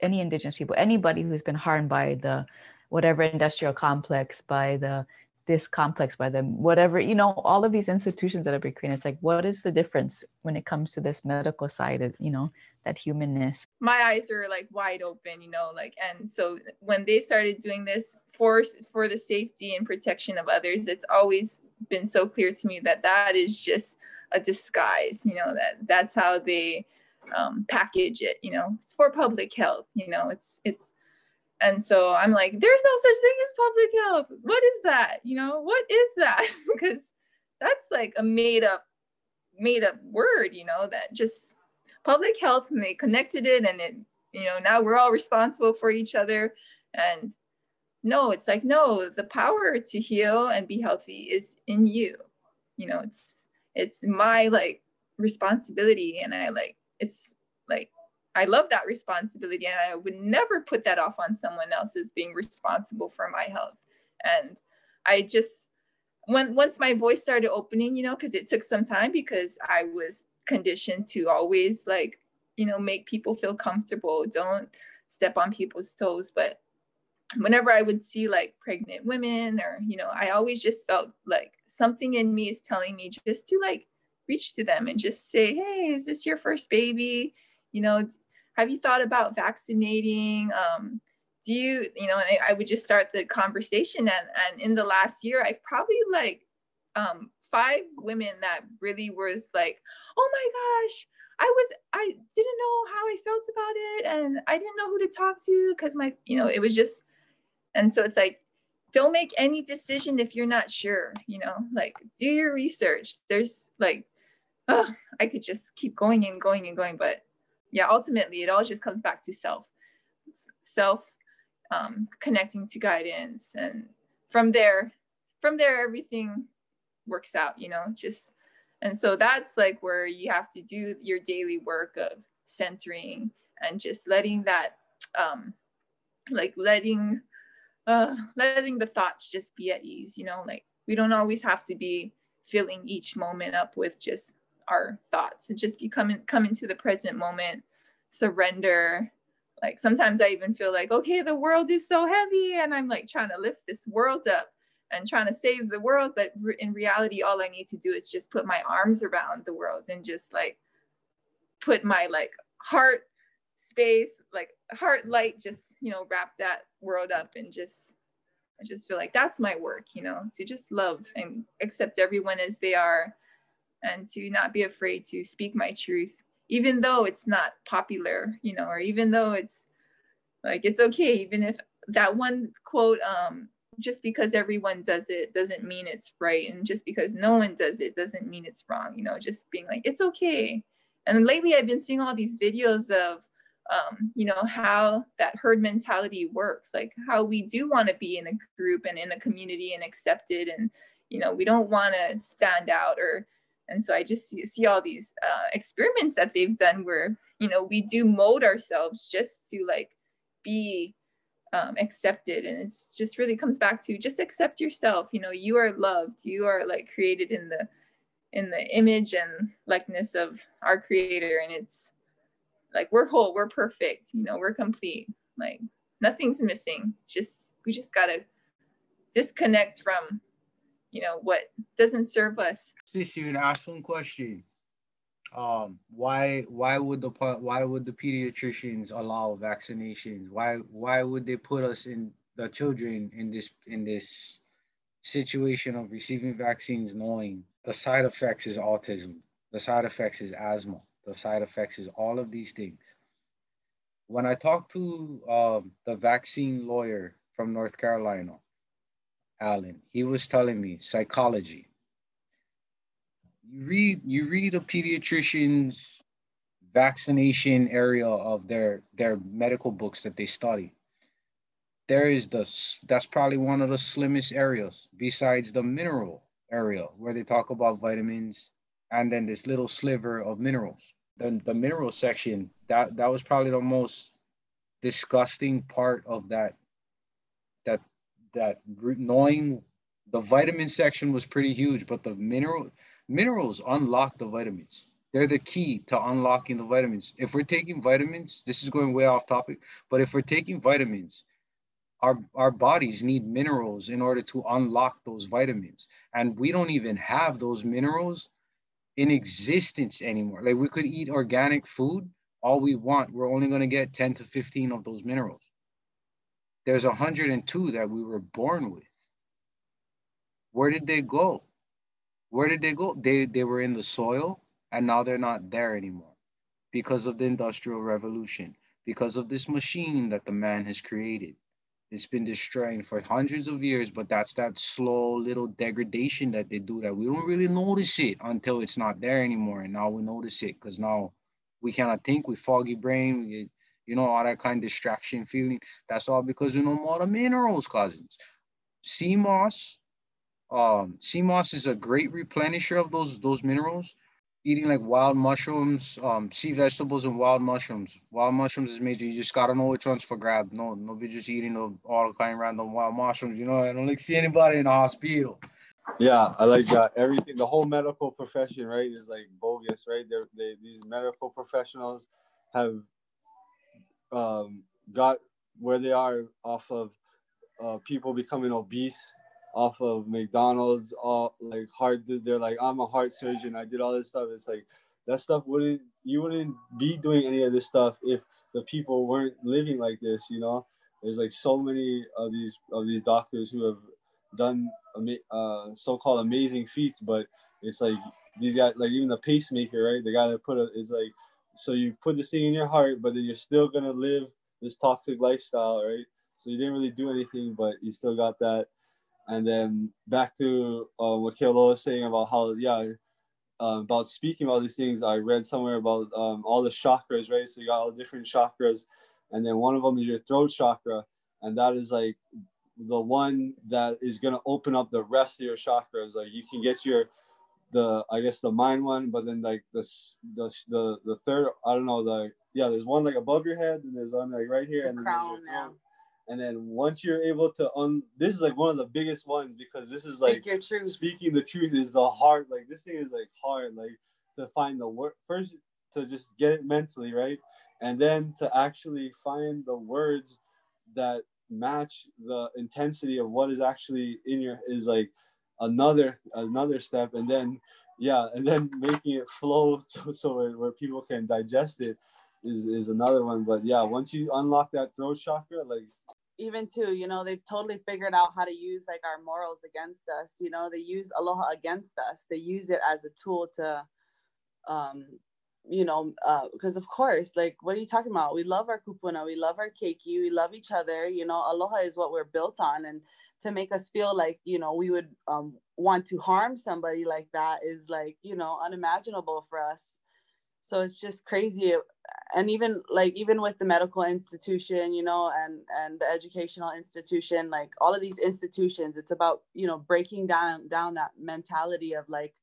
any indigenous people anybody who's been harmed by the whatever industrial complex by the this complex by the whatever you know all of these institutions that have been created. It's like what is the difference when it comes to this medical side of you know that humanness. My eyes are like wide open you know like and so when they started doing this for for the safety and protection of others it's always been so clear to me that that is just a disguise you know that that's how they um, package it you know. It's for public health you know it's it's and so i'm like there's no such thing as public health. What is that? You know what is that? Because that's like a made up made up word you know that just public health and they connected it and it you know now we're all responsible for each other. And no it's like no the power to heal and be healthy is in you. You know it's it's my like responsibility and i like it's like i love that responsibility and i would never put that off on someone else as being responsible for my health. And i just when once my voice started opening you know because it took some time because i was conditioned to always like you know make people feel comfortable don't step on people's toes but whenever I would see like pregnant women or, you know, I always just felt like something in me is telling me just to like reach to them and just say, hey, is this your first baby? You know, have you thought about vaccinating? Um, do you, you know, and I, I would just start the conversation. And, and in the last year, I've probably like um, five women that really was like, oh my gosh, I was I didn't know how I felt about it and I didn't know who to talk to because my you know it was just and so it's like don't make any decision if you're not sure, you know, like do your research. There's like, oh, I could just keep going and going and going. But yeah, ultimately, it all just comes back to self, self um, connecting to guidance. And from there, from there, everything works out, you know, just, and so that's like where you have to do your daily work of centering and just letting that, um, like letting uh, letting the thoughts just be at ease, you know, like we don't always have to be filling each moment up with just our thoughts and just be coming come into the present moment, surrender. Like sometimes I even feel like, okay, the world is so heavy, and I'm like trying to lift this world up and trying to save the world. But in reality, all I need to do is just put my arms around the world and just like put my like heart space, like heart light, just you know, wrap that world up and just I just feel like that's my work, you know, to just love and accept everyone as they are and to not be afraid to speak my truth, even though it's not popular, you know, or even though it's like it's okay, even if that one quote, um, just because everyone does it doesn't mean it's right. And just because no one does it doesn't mean it's wrong, you know, just being like, it's okay. And lately I've been seeing all these videos of um, you know, how that herd mentality works, like how we do want to be in a group and in a community and accepted, and you know, we don't want to stand out or. And so I just see, see all these uh, experiments that they've done where you know we do mold ourselves just to like be um, accepted, and it's just really comes back to just accept yourself. You know, you are loved. You are like created in the in the image and likeness of our creator. And it's like we're whole. We're perfect. You know we're complete. Like nothing's missing. Just we just gotta disconnect from you know what doesn't serve us. Sissy, and ask one question um why why would the why would the pediatricians allow vaccinations why why would they put us in the children in this in this situation of receiving vaccines knowing the side effects is autism the side effects is asthma the side effects is all of these things. When I talked to um, the vaccine lawyer from North Carolina, Alan, he was telling me psychology. You read you read a pediatrician's vaccination area of their their medical books that they study. There is the that's probably one of the slimmest areas besides the mineral area where they talk about vitamins and then this little sliver of minerals the, the mineral section that that was probably the most disgusting part of that that that knowing the vitamin section was pretty huge but the mineral minerals unlock the vitamins they're the key to unlocking the vitamins if we're taking vitamins this is going way off topic but if we're taking vitamins our, our bodies need minerals in order to unlock those vitamins and we don't even have those minerals in existence anymore. Like we could eat organic food all we want. We're only going to get 10 to 15 of those minerals. There's 102 that we were born with. Where did they go? Where did they go? They, they were in the soil and now they're not there anymore because of the industrial revolution, because of this machine that the man has created. It's been destroying for hundreds of years, but that's that slow little degradation that they do that we don't really notice it until it's not there anymore. And now we notice it because now we cannot think, with foggy brain, get, you know, all that kind of distraction feeling. That's all because we know more the minerals, cousins. Sea moss, um, sea moss is a great replenisher of those those minerals eating like wild mushrooms, um, sea vegetables and wild mushrooms. Wild mushrooms is major. You just gotta know which ones for grab. No, nobody just eating all kind of random wild mushrooms. You know, I don't like see anybody in the hospital. Yeah, I like uh, everything. The whole medical profession, right, is like bogus, right? They're, they these medical professionals have um, got where they are off of uh, people becoming obese off of McDonald's, all like heart. They're like, I'm a heart surgeon. I did all this stuff. It's like that stuff wouldn't you wouldn't be doing any of this stuff if the people weren't living like this. You know, there's like so many of these of these doctors who have done uh, so-called amazing feats, but it's like these guys, like even the pacemaker, right? The guy that put it is like, so you put this thing in your heart, but then you're still gonna live this toxic lifestyle, right? So you didn't really do anything, but you still got that and then back to uh, what Kilo was saying about how yeah um, about speaking about these things i read somewhere about um, all the chakras right? So you got all the different chakras. And then one of them is your throat chakra. And that is like the one that is going to open up the rest of your chakras. Like you can get your the i guess the mind one but then like the the the, the third i don't know the yeah there's one like above your head and there's one like right here The and then there's your throat. And then once you're able to un this is like one of the biggest ones because this is like Speak your truth. speaking the truth is the hard like this thing is like hard like to find the word first to just get it mentally right? And then to actually find the words that match the intensity of what is actually in your is like another another step. And then yeah and then making it flow so, so it, where people can digest it is is another one. But yeah once you unlock that throat chakra like even too, you know, they've totally figured out how to use like our morals against us. You know, they use aloha against us. They use it as a tool to, um, you know, because of course, like, what are you talking about? We love our kupuna, we love our keiki, we love each other. You know, aloha is what we're built on, and to make us feel like you know we would um, want to harm somebody like that is like you know unimaginable for us. So it's just crazy and even like even with the medical institution you know and and the educational institution like all of these institutions it's about you know breaking down down that mentality of like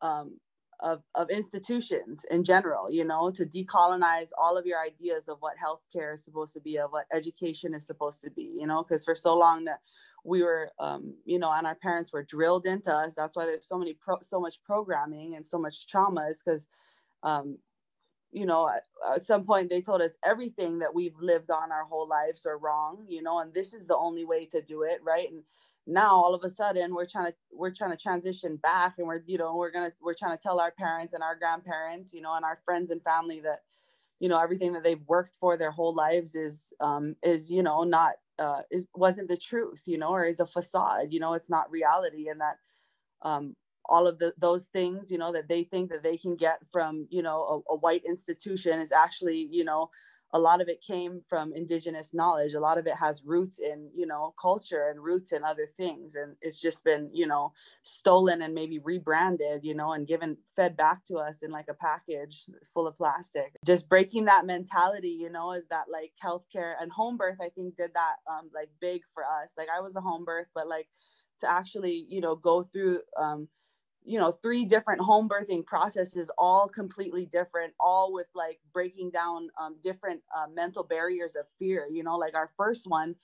um of, of institutions in general you know to decolonize all of your ideas of what healthcare is supposed to be of what education is supposed to be you know because for so long that we were um, you know and our parents were drilled into us. That's why there's so many pro- so much programming and so much trauma is because um, you know, at, at, some point they told us everything that we've lived on our whole lives are wrong, you know, and this is the only way to do it, right? And now all of a sudden we're trying to we're trying to transition back and we're you know we're gonna we're trying to tell our parents and our grandparents, you know, and our friends and family that you know everything that they've worked for their whole lives is um, is you know not uh, is wasn't the truth, you know, or is a facade, you know, it's not reality, and that um, all of the, those things you know that they think that they can get from you know a, a, white institution is actually you know a lot of it came from indigenous knowledge. A lot of it has roots in you know culture and roots in other things. And it's just been you know stolen and maybe rebranded you know and given fed back to us in like a package full of plastic. Just breaking that mentality you know is that like healthcare and home birth i think did that um like big for us. Like i was a home birth but like to actually you know go through um you know three different home birthing processes all completely different all with like breaking down um, different uh, mental barriers of fear you know like our first one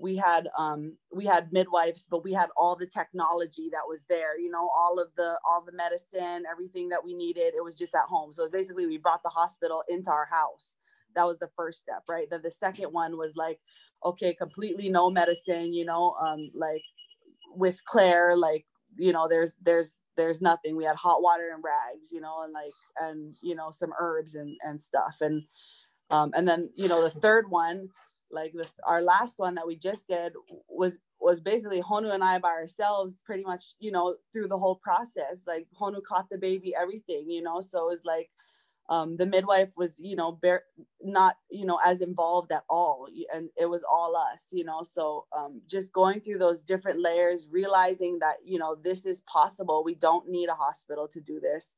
we had um, we had midwives but we had all the technology that was there you know all of the all the medicine everything that we needed it was just at home. So basically we brought the hospital into our house. That was the first step right? Then the second one was like okay completely no medicine you know um, like with claire like you know there's there's there's nothing. We had hot water and rags you know and like and you know some herbs and and stuff. And um and then you know the third one like the, our last one that we just did was was basically Honu and I by ourselves pretty much you know through the whole process. Like Honu caught the baby everything you know? So it was like um, the midwife was you know bare, not you know as involved at all and it was all us you know? So um, just going through those different layers realizing that you know this is possible. We don't need a hospital to do this.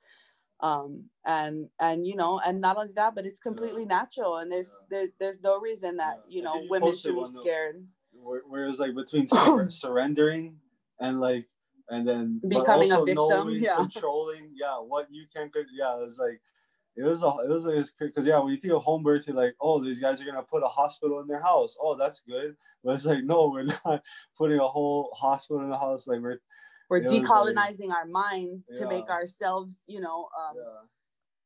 Um, and and you know and not only that but it's completely natural and there's there's there's no reason that you know women should be scared. where, where it's like between sur- surrendering and like and then Becoming a victim, yeah. controlling yeah what you can yeah it's like it was a, it was because yeah when you think of home birth you're like oh these guys are gonna put a hospital in their house oh that's good but it's like no we're not putting a whole hospital in the house like we're we're was like- decolonizing our mind to make ourselves you know um, yeah.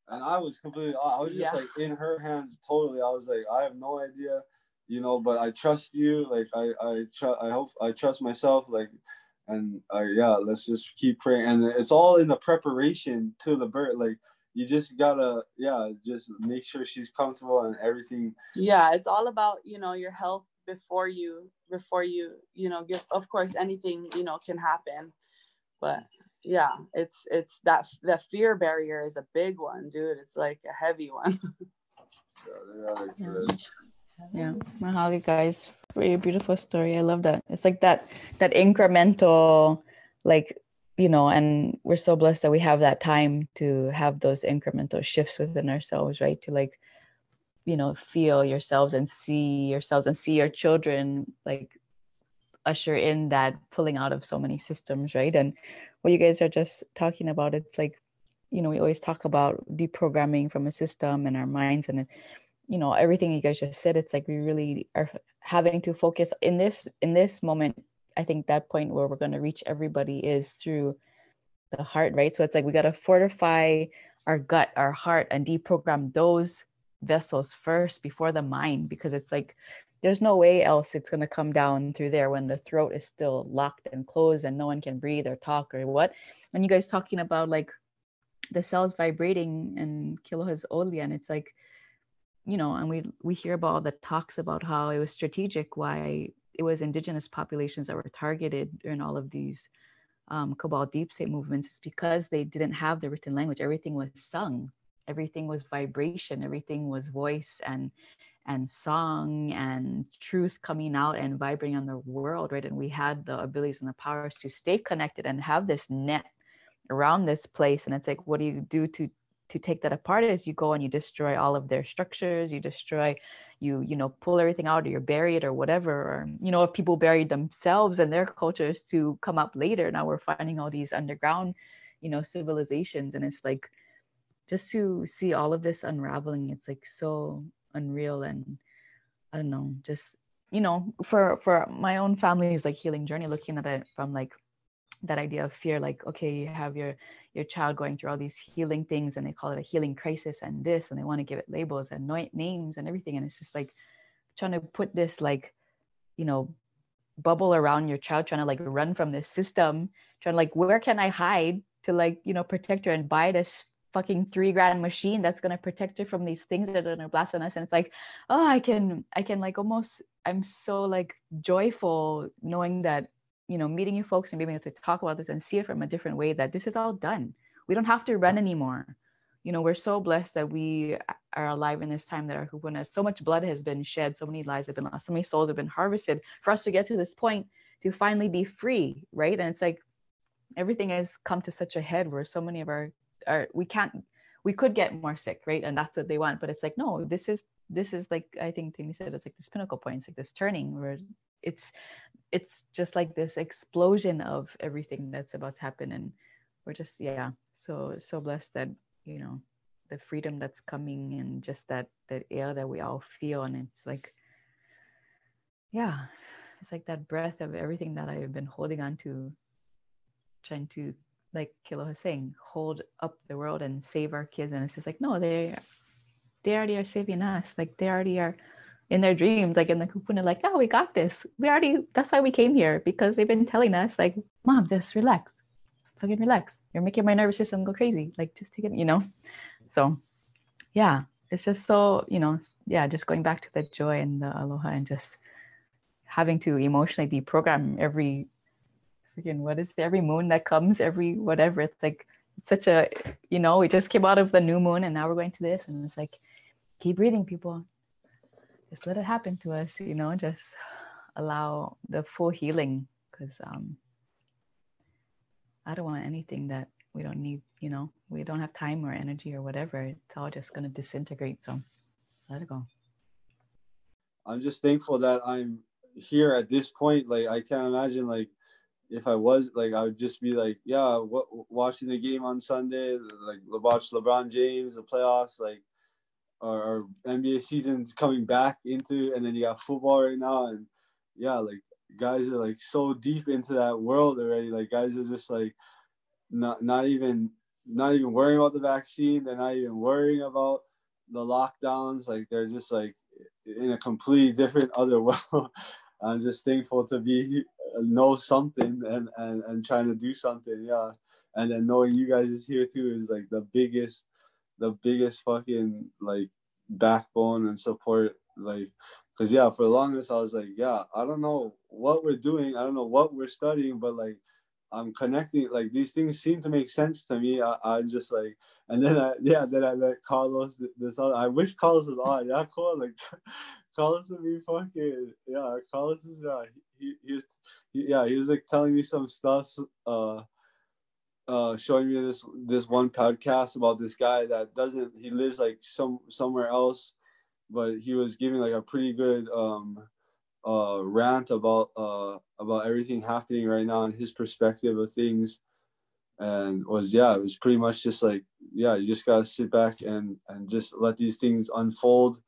And I was completely, I was just Yeah. like in her hands totally. I was like, I have no idea, you know, but I trust you. Like I, I, tr- I hope I trust myself. Like, and uh, yeah, let's just keep praying. And it's all in the preparation to the birth. Like you just gotta, yeah, just make sure she's comfortable and everything. yeah it's all about you know your health before you before you you know give of course anything you know can happen but yeah it's it's that the fear barrier is a big one dude it's like a heavy one Yeah, yeah, like, Yeah. Yeah, Mahalo guys, very beautiful story. I love that. It's like that that incremental, like you know, and we're so blessed that we have that time to have those incremental shifts within ourselves, right? To like, you know, feel yourselves and see yourselves and see your children like usher in that pulling out of so many systems, right? And what you guys are just talking about, it's like, you know, we always talk about deprogramming from a system and our minds and you know everything you guys just said it's like we really are having to focus in this in this moment i think that point where we're going to reach everybody is through the heart right? So it's like we got to fortify our gut our heart and deprogram those vessels first before the mind because it's like there's no way else it's going to come down through there when the throat is still locked and closed and no one can breathe or talk or what. When you guys talking about like the cells vibrating and kilohas only and it's like you know, and we we hear about all the talks about how it was strategic, why it was indigenous populations that were targeted in all of these um, Cabal deep state movements. It's because they didn't have the written language. Everything was sung. Everything was vibration. Everything was voice and and song and truth coming out and vibrating on the world, right? And we had the abilities and the powers to stay connected and have this net around this place. And it's like, what do you do to to take that apart is you go and you destroy all of their structures you destroy you you know pull everything out or you bury it or whatever or you know if people buried themselves and their cultures to come up later now we're finding all these underground you know civilizations. And it's like just to see all of this unraveling it's like so unreal and i don't know just you know for for my own family's like healing journey looking at it from like that idea of fear like okay you have your your child going through all these healing things and they call it a healing crisis and this and they want to give it labels and names and everything and it's just like trying to put this like you know bubble around your child trying to like run from this system trying to like where can i hide to like you know protect her and buy this fucking three grand machine that's going to protect her from these things that are going to blast on us? And it's like oh i can i can like almost i'm so like joyful knowing that you know, meeting you folks and being able to talk about this and see it from a different way that this is all done. We don't have to run anymore. You know, we're so blessed that we are alive in this time that our kupuna, uh, so much blood has been shed, so many lives have been lost, so many souls have been harvested for us to get to this point to finally be free, right? And it's like everything has come to such a head where so many of our, our we can't, we could get more sick, right? And that's what they want. But it's like, no, this is this is like I think Timmy said it's like this pinnacle point, it's like this turning where it's it's just like this explosion of everything that's about to happen and we're just yeah so so blessed that you know the freedom that's coming and just that that air that we all feel and it's like yeah it's like that breath of everything that i've been holding on to trying to like kilo was saying hold up the world and save our kids and it's just like no they they already are saving us like they already are in their dreams, like in the kupuna, like, oh, we got this. We already, that's why we came here because they've been telling us, like, mom, just relax, fucking relax. You're making my nervous system go crazy. Like, just take it, you know? So, yeah, it's just so, you know, yeah, just going back to the joy and the aloha and just having to emotionally deprogram every freaking, what is it, every moon that comes, every whatever. It's like, it's such a, you know, we just came out of the new moon and now we're going to this. And it's like, keep breathing, people just let it happen to us, you know, just allow the full healing because um, I don't want anything that we don't need, you know, we don't have time or energy or whatever. It's all just going to disintegrate. So let it go. I'm just thankful that I'm here at this point. Like, I can't imagine, like, if I was like, I would just be like, yeah, watching the game on Sunday, like watch LeBron James, the playoffs, like our, NBA season's coming back into, and then you got football right now, and yeah, like guys are like so deep into that world already. Like guys are just like not not even not even worrying about the vaccine. They're not even worrying about the lockdowns. Like they're just like in a completely different other world. I'm just thankful to be know something and and and trying to do something. Yeah, and then knowing you guys is here too is like the biggest the biggest fucking like backbone and support like because yeah for the longest i was like yeah i don't know what we're doing i don't know what we're studying but like i'm connecting like these things seem to make sense to me I, i'm just like and then i yeah then i met carlos this other, i wish carlos was on yeah cool like Carlos would be fucking yeah. Carlos is yeah. He, he, yeah. He was like telling me some stuff. Uh, uh, showing me this this one podcast about this guy that doesn't. He lives like some somewhere else, but he was giving like a pretty good um uh rant about uh about everything happening right now and his perspective of things and was yeah it was pretty much just like yeah you just gotta sit back and and just let these things unfold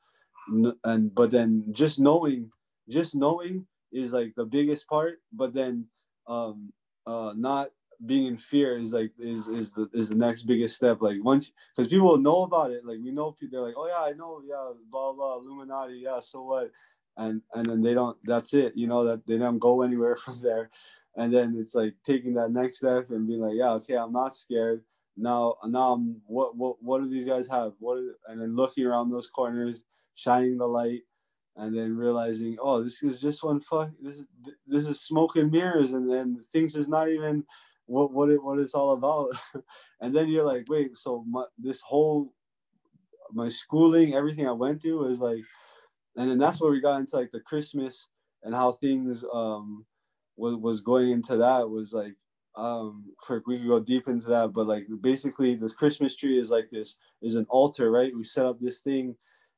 and but then just knowing just knowing is like the biggest part but then um uh not being in fear is like is is the is the next biggest step. Like once because people know about it like we know people they're like oh yeah i know yeah blah blah illuminati yeah so what? And and then they don't that's it you know that they don't go anywhere from there. And then it's like taking that next step and being like yeah okay i'm not scared. Now now i'm what what what do these guys have? What and then looking around those corners shining the light and then realizing oh this is just one fuck this is this is smoke and mirrors and then things is not even what what it what it's all about. And then you're like wait so my, this whole my schooling everything i went through was like and then that's where we got into like the christmas and how things um was, was going into that was like um we could go deep into that but like basically this christmas tree is like this is an altar right? We set up this thing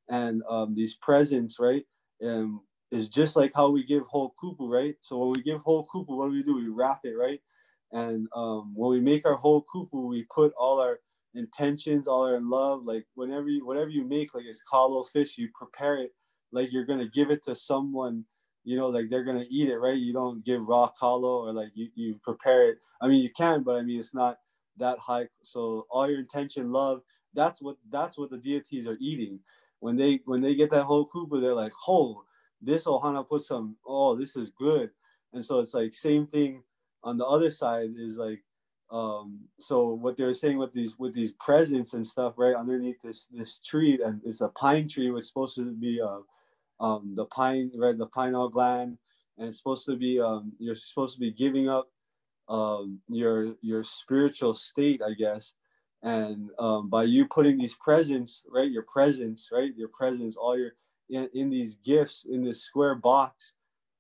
and um these presents right? And is just like how we give ho'okupu right? So when we give ho'okupu what do we do? We wrap it right and um when we make our ho'okupu we put all our intentions all our love like whenever you whatever you make like it's kalo fish you prepare it like you're gonna give it to someone you know, like they're gonna eat it, right? You don't give raw kalo or like you, you prepare it. I mean, you can, but I mean, it's not that high. So all your intention, love, that's what that's what the deities are eating. When they when they get that ho'okupu, they're like, oh, this ohana put some, oh, this is good. And so it's like same thing on the other side is like um so what they're saying with these with these presents and stuff right underneath this this tree and it's a pine tree was supposed to be uh um, the pine, right, the pineal gland, and it's supposed to be um, you're supposed to be giving up um, your your spiritual state, I guess, and um, by you putting these presents, right, your presence, right, your presence, all your in, in these gifts in this square box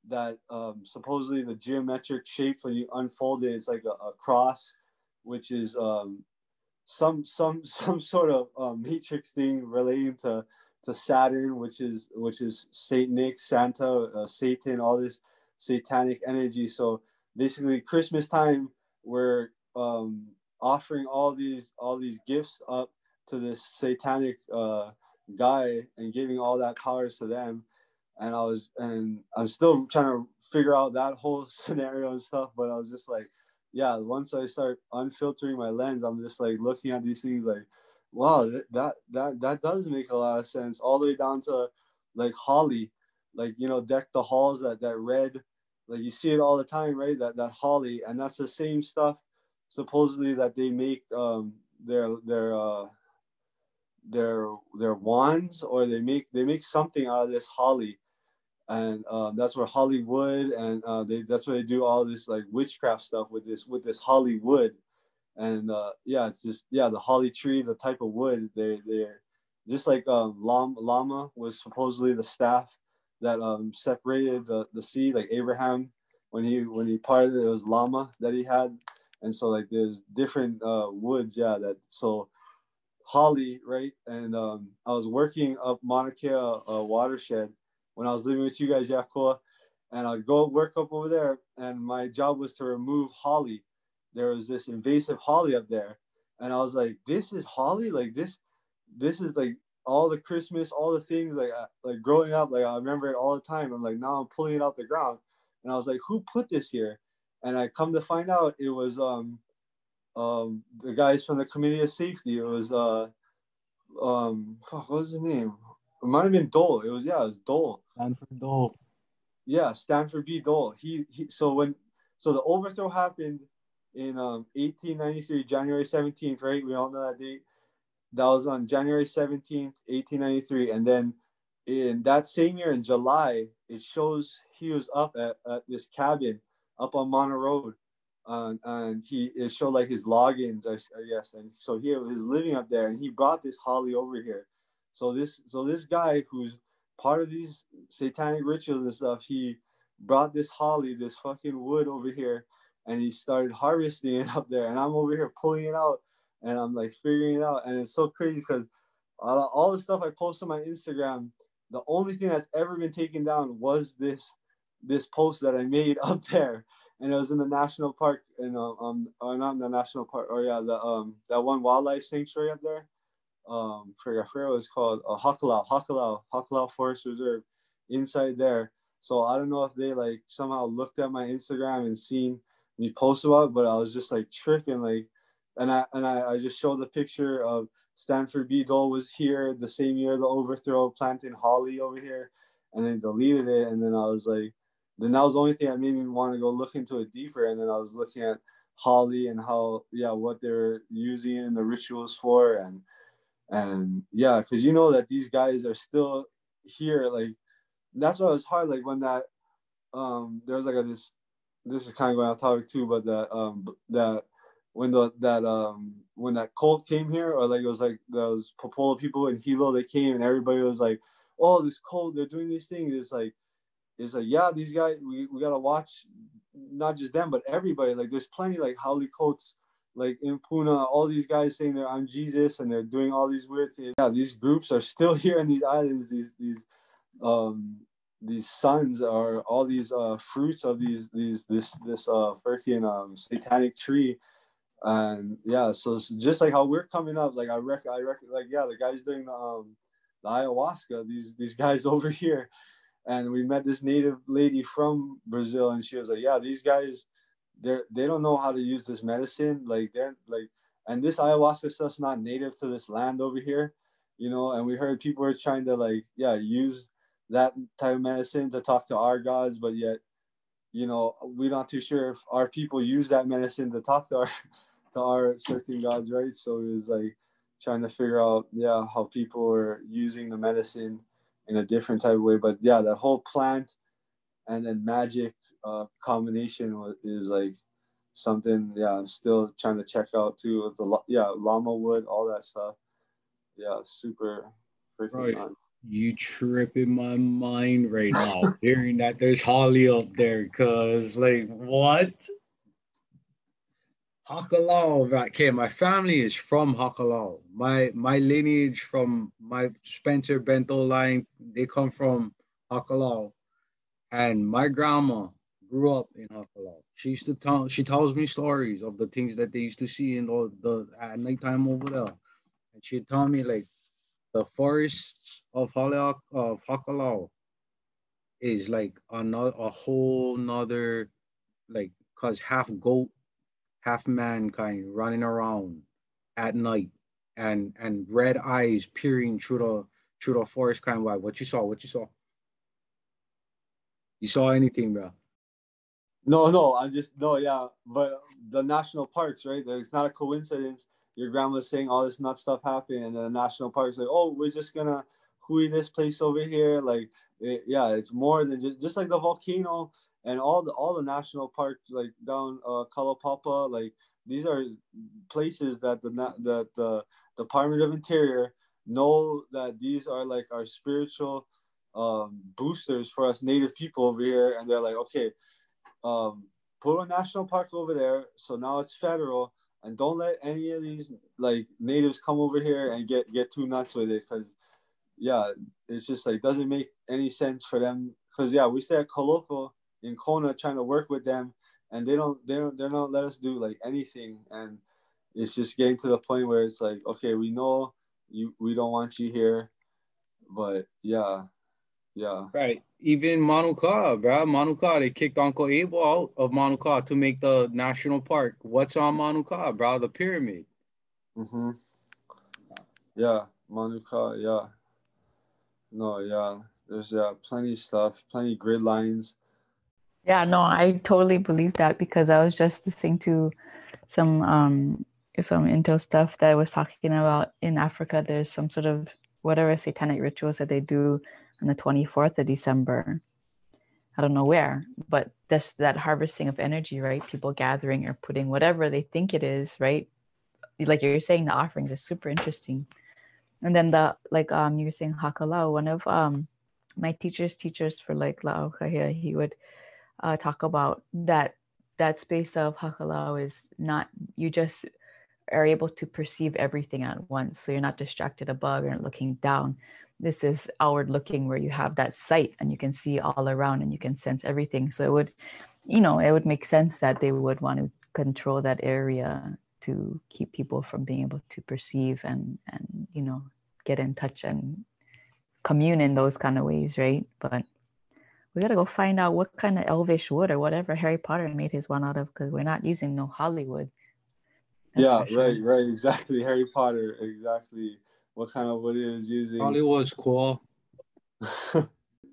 that um, supposedly the geometric shape when you unfold it's like a, a cross, which is um, some some some sort of uh, matrix thing relating to to Saturn, which is which is Saint Nick, Santa, uh, Satan, all this satanic energy. So basically, Christmas time, we're um, offering all these all these gifts up to this satanic uh, guy and giving all that powers to them. And I was and I'm still trying to figure out that whole scenario and stuff. But I was just like, yeah. Once I start unfiltering my lens, I'm just like looking at these things like wow that that that does make a lot of sense all the way down to like holly like you know deck the halls that that red like you see it all the time right that that holly and that's the same stuff supposedly that they make um their their uh their their wands or they make they make something out of this holly and um, that's where hollywood and uh, they that's where they do all this like witchcraft stuff with this with this hollywood and uh, yeah, it's just yeah, the holly tree, the type of wood they they're just like um, lama, lama was supposedly the staff that um, separated the, the sea, like Abraham when he when he parted it, it was lama that he had, and so like there's different uh, woods, yeah. That so holly, right? And um, I was working up Mauna Kea uh, watershed when I was living with you guys, Yakoa, and I'd go work up over there, and my job was to remove holly. There was this invasive holly up there and i was like this is holly? Like this this is like all the christmas all the things like like growing up like i remember it all the time. I'm like now i'm pulling it out the ground. And i was like who put this here? And i come to find out it was um um the guys from the committee of safety. It was uh um what was his name it might have been dole it was yeah it was dole stanford dole yeah stanford b dole he, he so when so the overthrow happened in um, 1893, January 17th, right? We all know that date. That was on January 17th, 1893. And then in that same year, in July, it shows he was up at, at this cabin up on Mana Road. Um, and he it showed like his logins, I, I guess. And so he was living up there, and he brought this holly over here. So this so this guy who's part of these satanic rituals and stuff, he brought this holly, this fucking wood over here, and he started harvesting it up there. And I'm over here pulling it out and I'm like figuring it out. And it's so crazy because all, all the stuff I post on my Instagram, the only thing that's ever been taken down was this this post that I made up there. And it was in the national park and um, um or not in the national park or yeah the um that one wildlife sanctuary up there um for I what it's called uh, Hakalau Hakalau Hakalau Forest Reserve inside there so I don't know if they like somehow looked at my Instagram and seen me post about it, but I was just like tripping, like, and I and I, I just showed the picture of Stanford B. Dole was here the same year the overthrow, planting holly over here, and then deleted it. And then I was like, then that was the only thing that made me want to go look into it deeper. And then I was looking at holly and how yeah what they're using in the rituals for and and yeah because you know that these guys are still here like that's why it was hard. Like when that um there was like a this this is kind of going off topic too, but that um that when the that um when that cult came here or like it was like those Popola people in Hilo they came and everybody was like, oh this cult they're doing these things. It's like it's like yeah these guys we, we gotta watch not just them but everybody like there's plenty like Howley Coates like in Puna, all these guys saying that I'm Jesus and they're doing all these weird things. Yeah, these groups are still here in these islands. These these um, these sons are all these uh, fruits of these these this this uh freaking um, satanic tree and yeah so just like how we're coming up like i reckon i reckon like yeah the guys doing the um the ayahuasca these these guys over here and we met this native lady from brazil and she was like yeah these guys they're they don't know how to use this medicine like they're like and this ayahuasca stuff's not native to this land over here you know and we heard people were trying to like yeah use that type of medicine to talk to our gods, but yet, you know, we're not too sure if our people use that medicine to talk to our to our certain gods, right? So it was like trying to figure out, yeah, how people are using the medicine in a different type of way. But yeah, that whole plant and then magic uh, combination is like something. Yeah, I'm still trying to check out too. With the yeah, lama wood, all that stuff. Yeah, super freaking right. Fun. You tripping my mind right now hearing that there's Holly up there, cause like what? Hakalau, right? Okay, my family is from Hakalau. My my lineage from my Spencer Bento line, they come from Hakalau. And my grandma grew up in Hakalau. She used to tell she tells me stories of the things that they used to see in the, the at nighttime over there. And she'd tell me like the forests of Hakalau, of Hakalau is like another a whole nother like cause half goat, half mankind running around at night and and red eyes peering through the through the forest kind of like what you saw, what you saw. You saw anything, bro? No, no, I'm just no, yeah. But the national parks, right? It's not a coincidence your grandma's saying all this nut stuff happened, and the national park's like, oh, we're just gonna hui this place over here. Like, it, yeah, it's more than just, just like the volcano and all the all the national parks like down uh, Kalaupapa. Like, these are places that the that the Department of Interior know that these are like our spiritual um, boosters for us native people over here, and they're like, okay, um, put a national park over there. So now it's federal and don't let any of these like natives come over here and get get too nuts with it because yeah it's just like doesn't make any sense for them because yeah we stay at Kaloko in Kona trying to work with them and they don't they don't they don't let us do like anything and it's just getting to the point where it's like okay we know you we don't want you here but yeah yeah right even Manuka, bro. Manuka, they kicked Uncle Abel out of Manuka to make the national park. What's on Manuka, bro? The pyramid. Mm-hmm. Yeah, Manuka, yeah. No, yeah. There's yeah, plenty stuff, plenty grid lines. Yeah, no, I totally believe that because I was just listening to some um some intel stuff that I was talking about in Africa. There's some sort of whatever satanic rituals that they do on the 24th of December. I don't know where, but that's that harvesting of energy, right? People gathering or putting whatever they think it is, right? Like you're saying, the offerings is super interesting. And then the like um you were saying Hakalau, one of um my teacher's teachers for like La'aukahi'a, he would uh, talk about that that space of hakalau is not you just are able to perceive everything at once. So you're not distracted above, you're not looking down. This is outward looking where you have that sight and you can see all around and you can sense everything. So it would, you know, it would make sense that they would want to control that area to keep people from being able to perceive and and you know get in touch and commune in those kind of ways, right? But we gotta go find out what kind of elvish wood or whatever Harry Potter made his one out of because we're not using no Hollywood. Yeah, sure. right, right, exactly. Harry Potter, exactly. What kind of wood he was using? Hollywood's cool.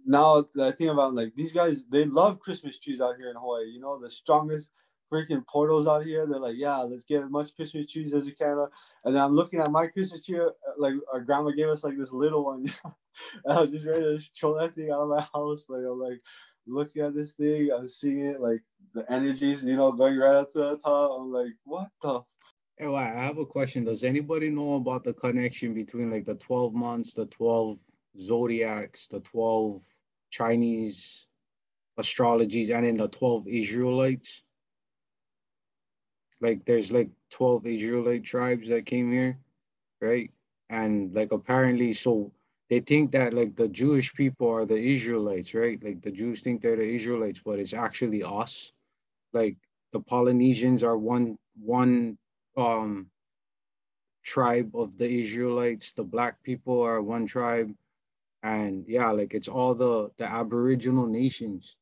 now that I think about like these guys, they love Christmas trees out here in Hawaii. You know, the strongest freaking portals out here. They're like, yeah, let's get as much Christmas trees as we can. And then I'm looking at my Christmas tree, uh, like our grandma gave us like this little one. I was just ready to throw that thing out of my house. Like I'm like looking at this thing, I'm seeing it, like the energies, you know, going right up to the top. I'm like, what the? Hey, I have a question. Does anybody know about the connection between like the 12 months, the 12 zodiacs, the 12 Chinese astrologies, and then the 12 Israelites? like there's like 12 Israelite tribes that came here, right? And like apparently, so they think that like the Jewish people are the Israelites, right? Like the Jews think they're the Israelites, but it's actually us. Like the Polynesians are one one um tribe of the Israelites. The black people are one tribe, and yeah, like it's all the the Aboriginal nations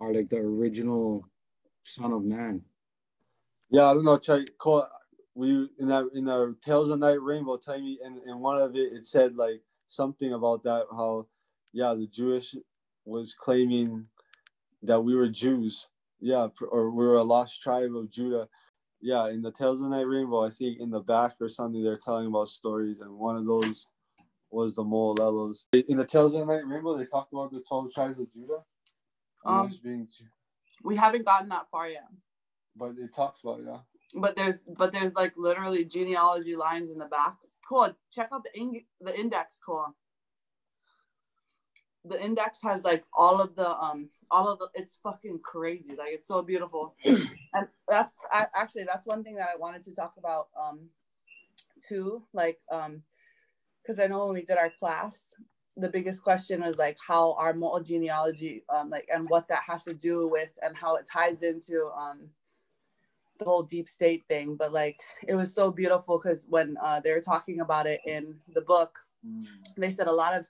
are like the original son of man. Yeah, I don't know. Try call we in that in the Tales of Night Rainbow. Me, in in one of it, it said like something about that. How yeah, the Jewish was claiming that we were Jews. Yeah, or we were a lost tribe of Judah. Yeah, in the Tales of Night Rainbow, I think in the back or something, they're telling about stories, and one of those was the Mo'olelos. In the Tales of the Night Rainbow, they talk about the twelve tribes of Judah. Um, being... we haven't gotten that far yet. But it talks about yeah. But there's but there's like literally genealogy lines in the back. Cool. Check out the in, the index. Cool. The index has like all of the um all of the it's fucking crazy. Like it's so beautiful. and that's actually that's one thing that I wanted to talk about um too. Like um because I know when we did our class, the biggest question was like how our mo'o genealogy um like and what that has to do with and how it ties into um the whole deep state thing, but like it was so beautiful because when uh, they were talking about it in the book, mm. they said a lot of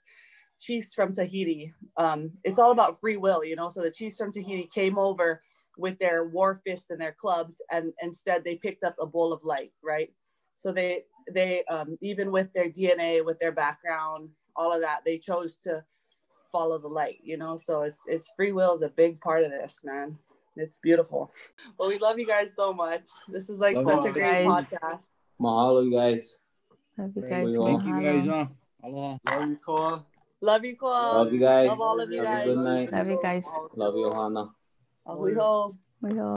chiefs from Tahiti. Um, it's all about free will, you know. So the chiefs from Tahiti came over with their war fists and their clubs, and instead they picked up a bowl of light, right? So they they um, even with their DNA, with their background, all of that, they chose to follow the light, you know. So it's it's free will is a big part of this, man. It's beautiful. Well, we love you guys so much. This is like love such a great guys. podcast. Mahalo, you guys. Love you guys. Thank you guys. Uh, aloha. Love you, Koa. Love you, Koa. Love you guys. Love all of you guys. Good night. Love you guys. Love you, Hana. A hui hou. Ahui ho.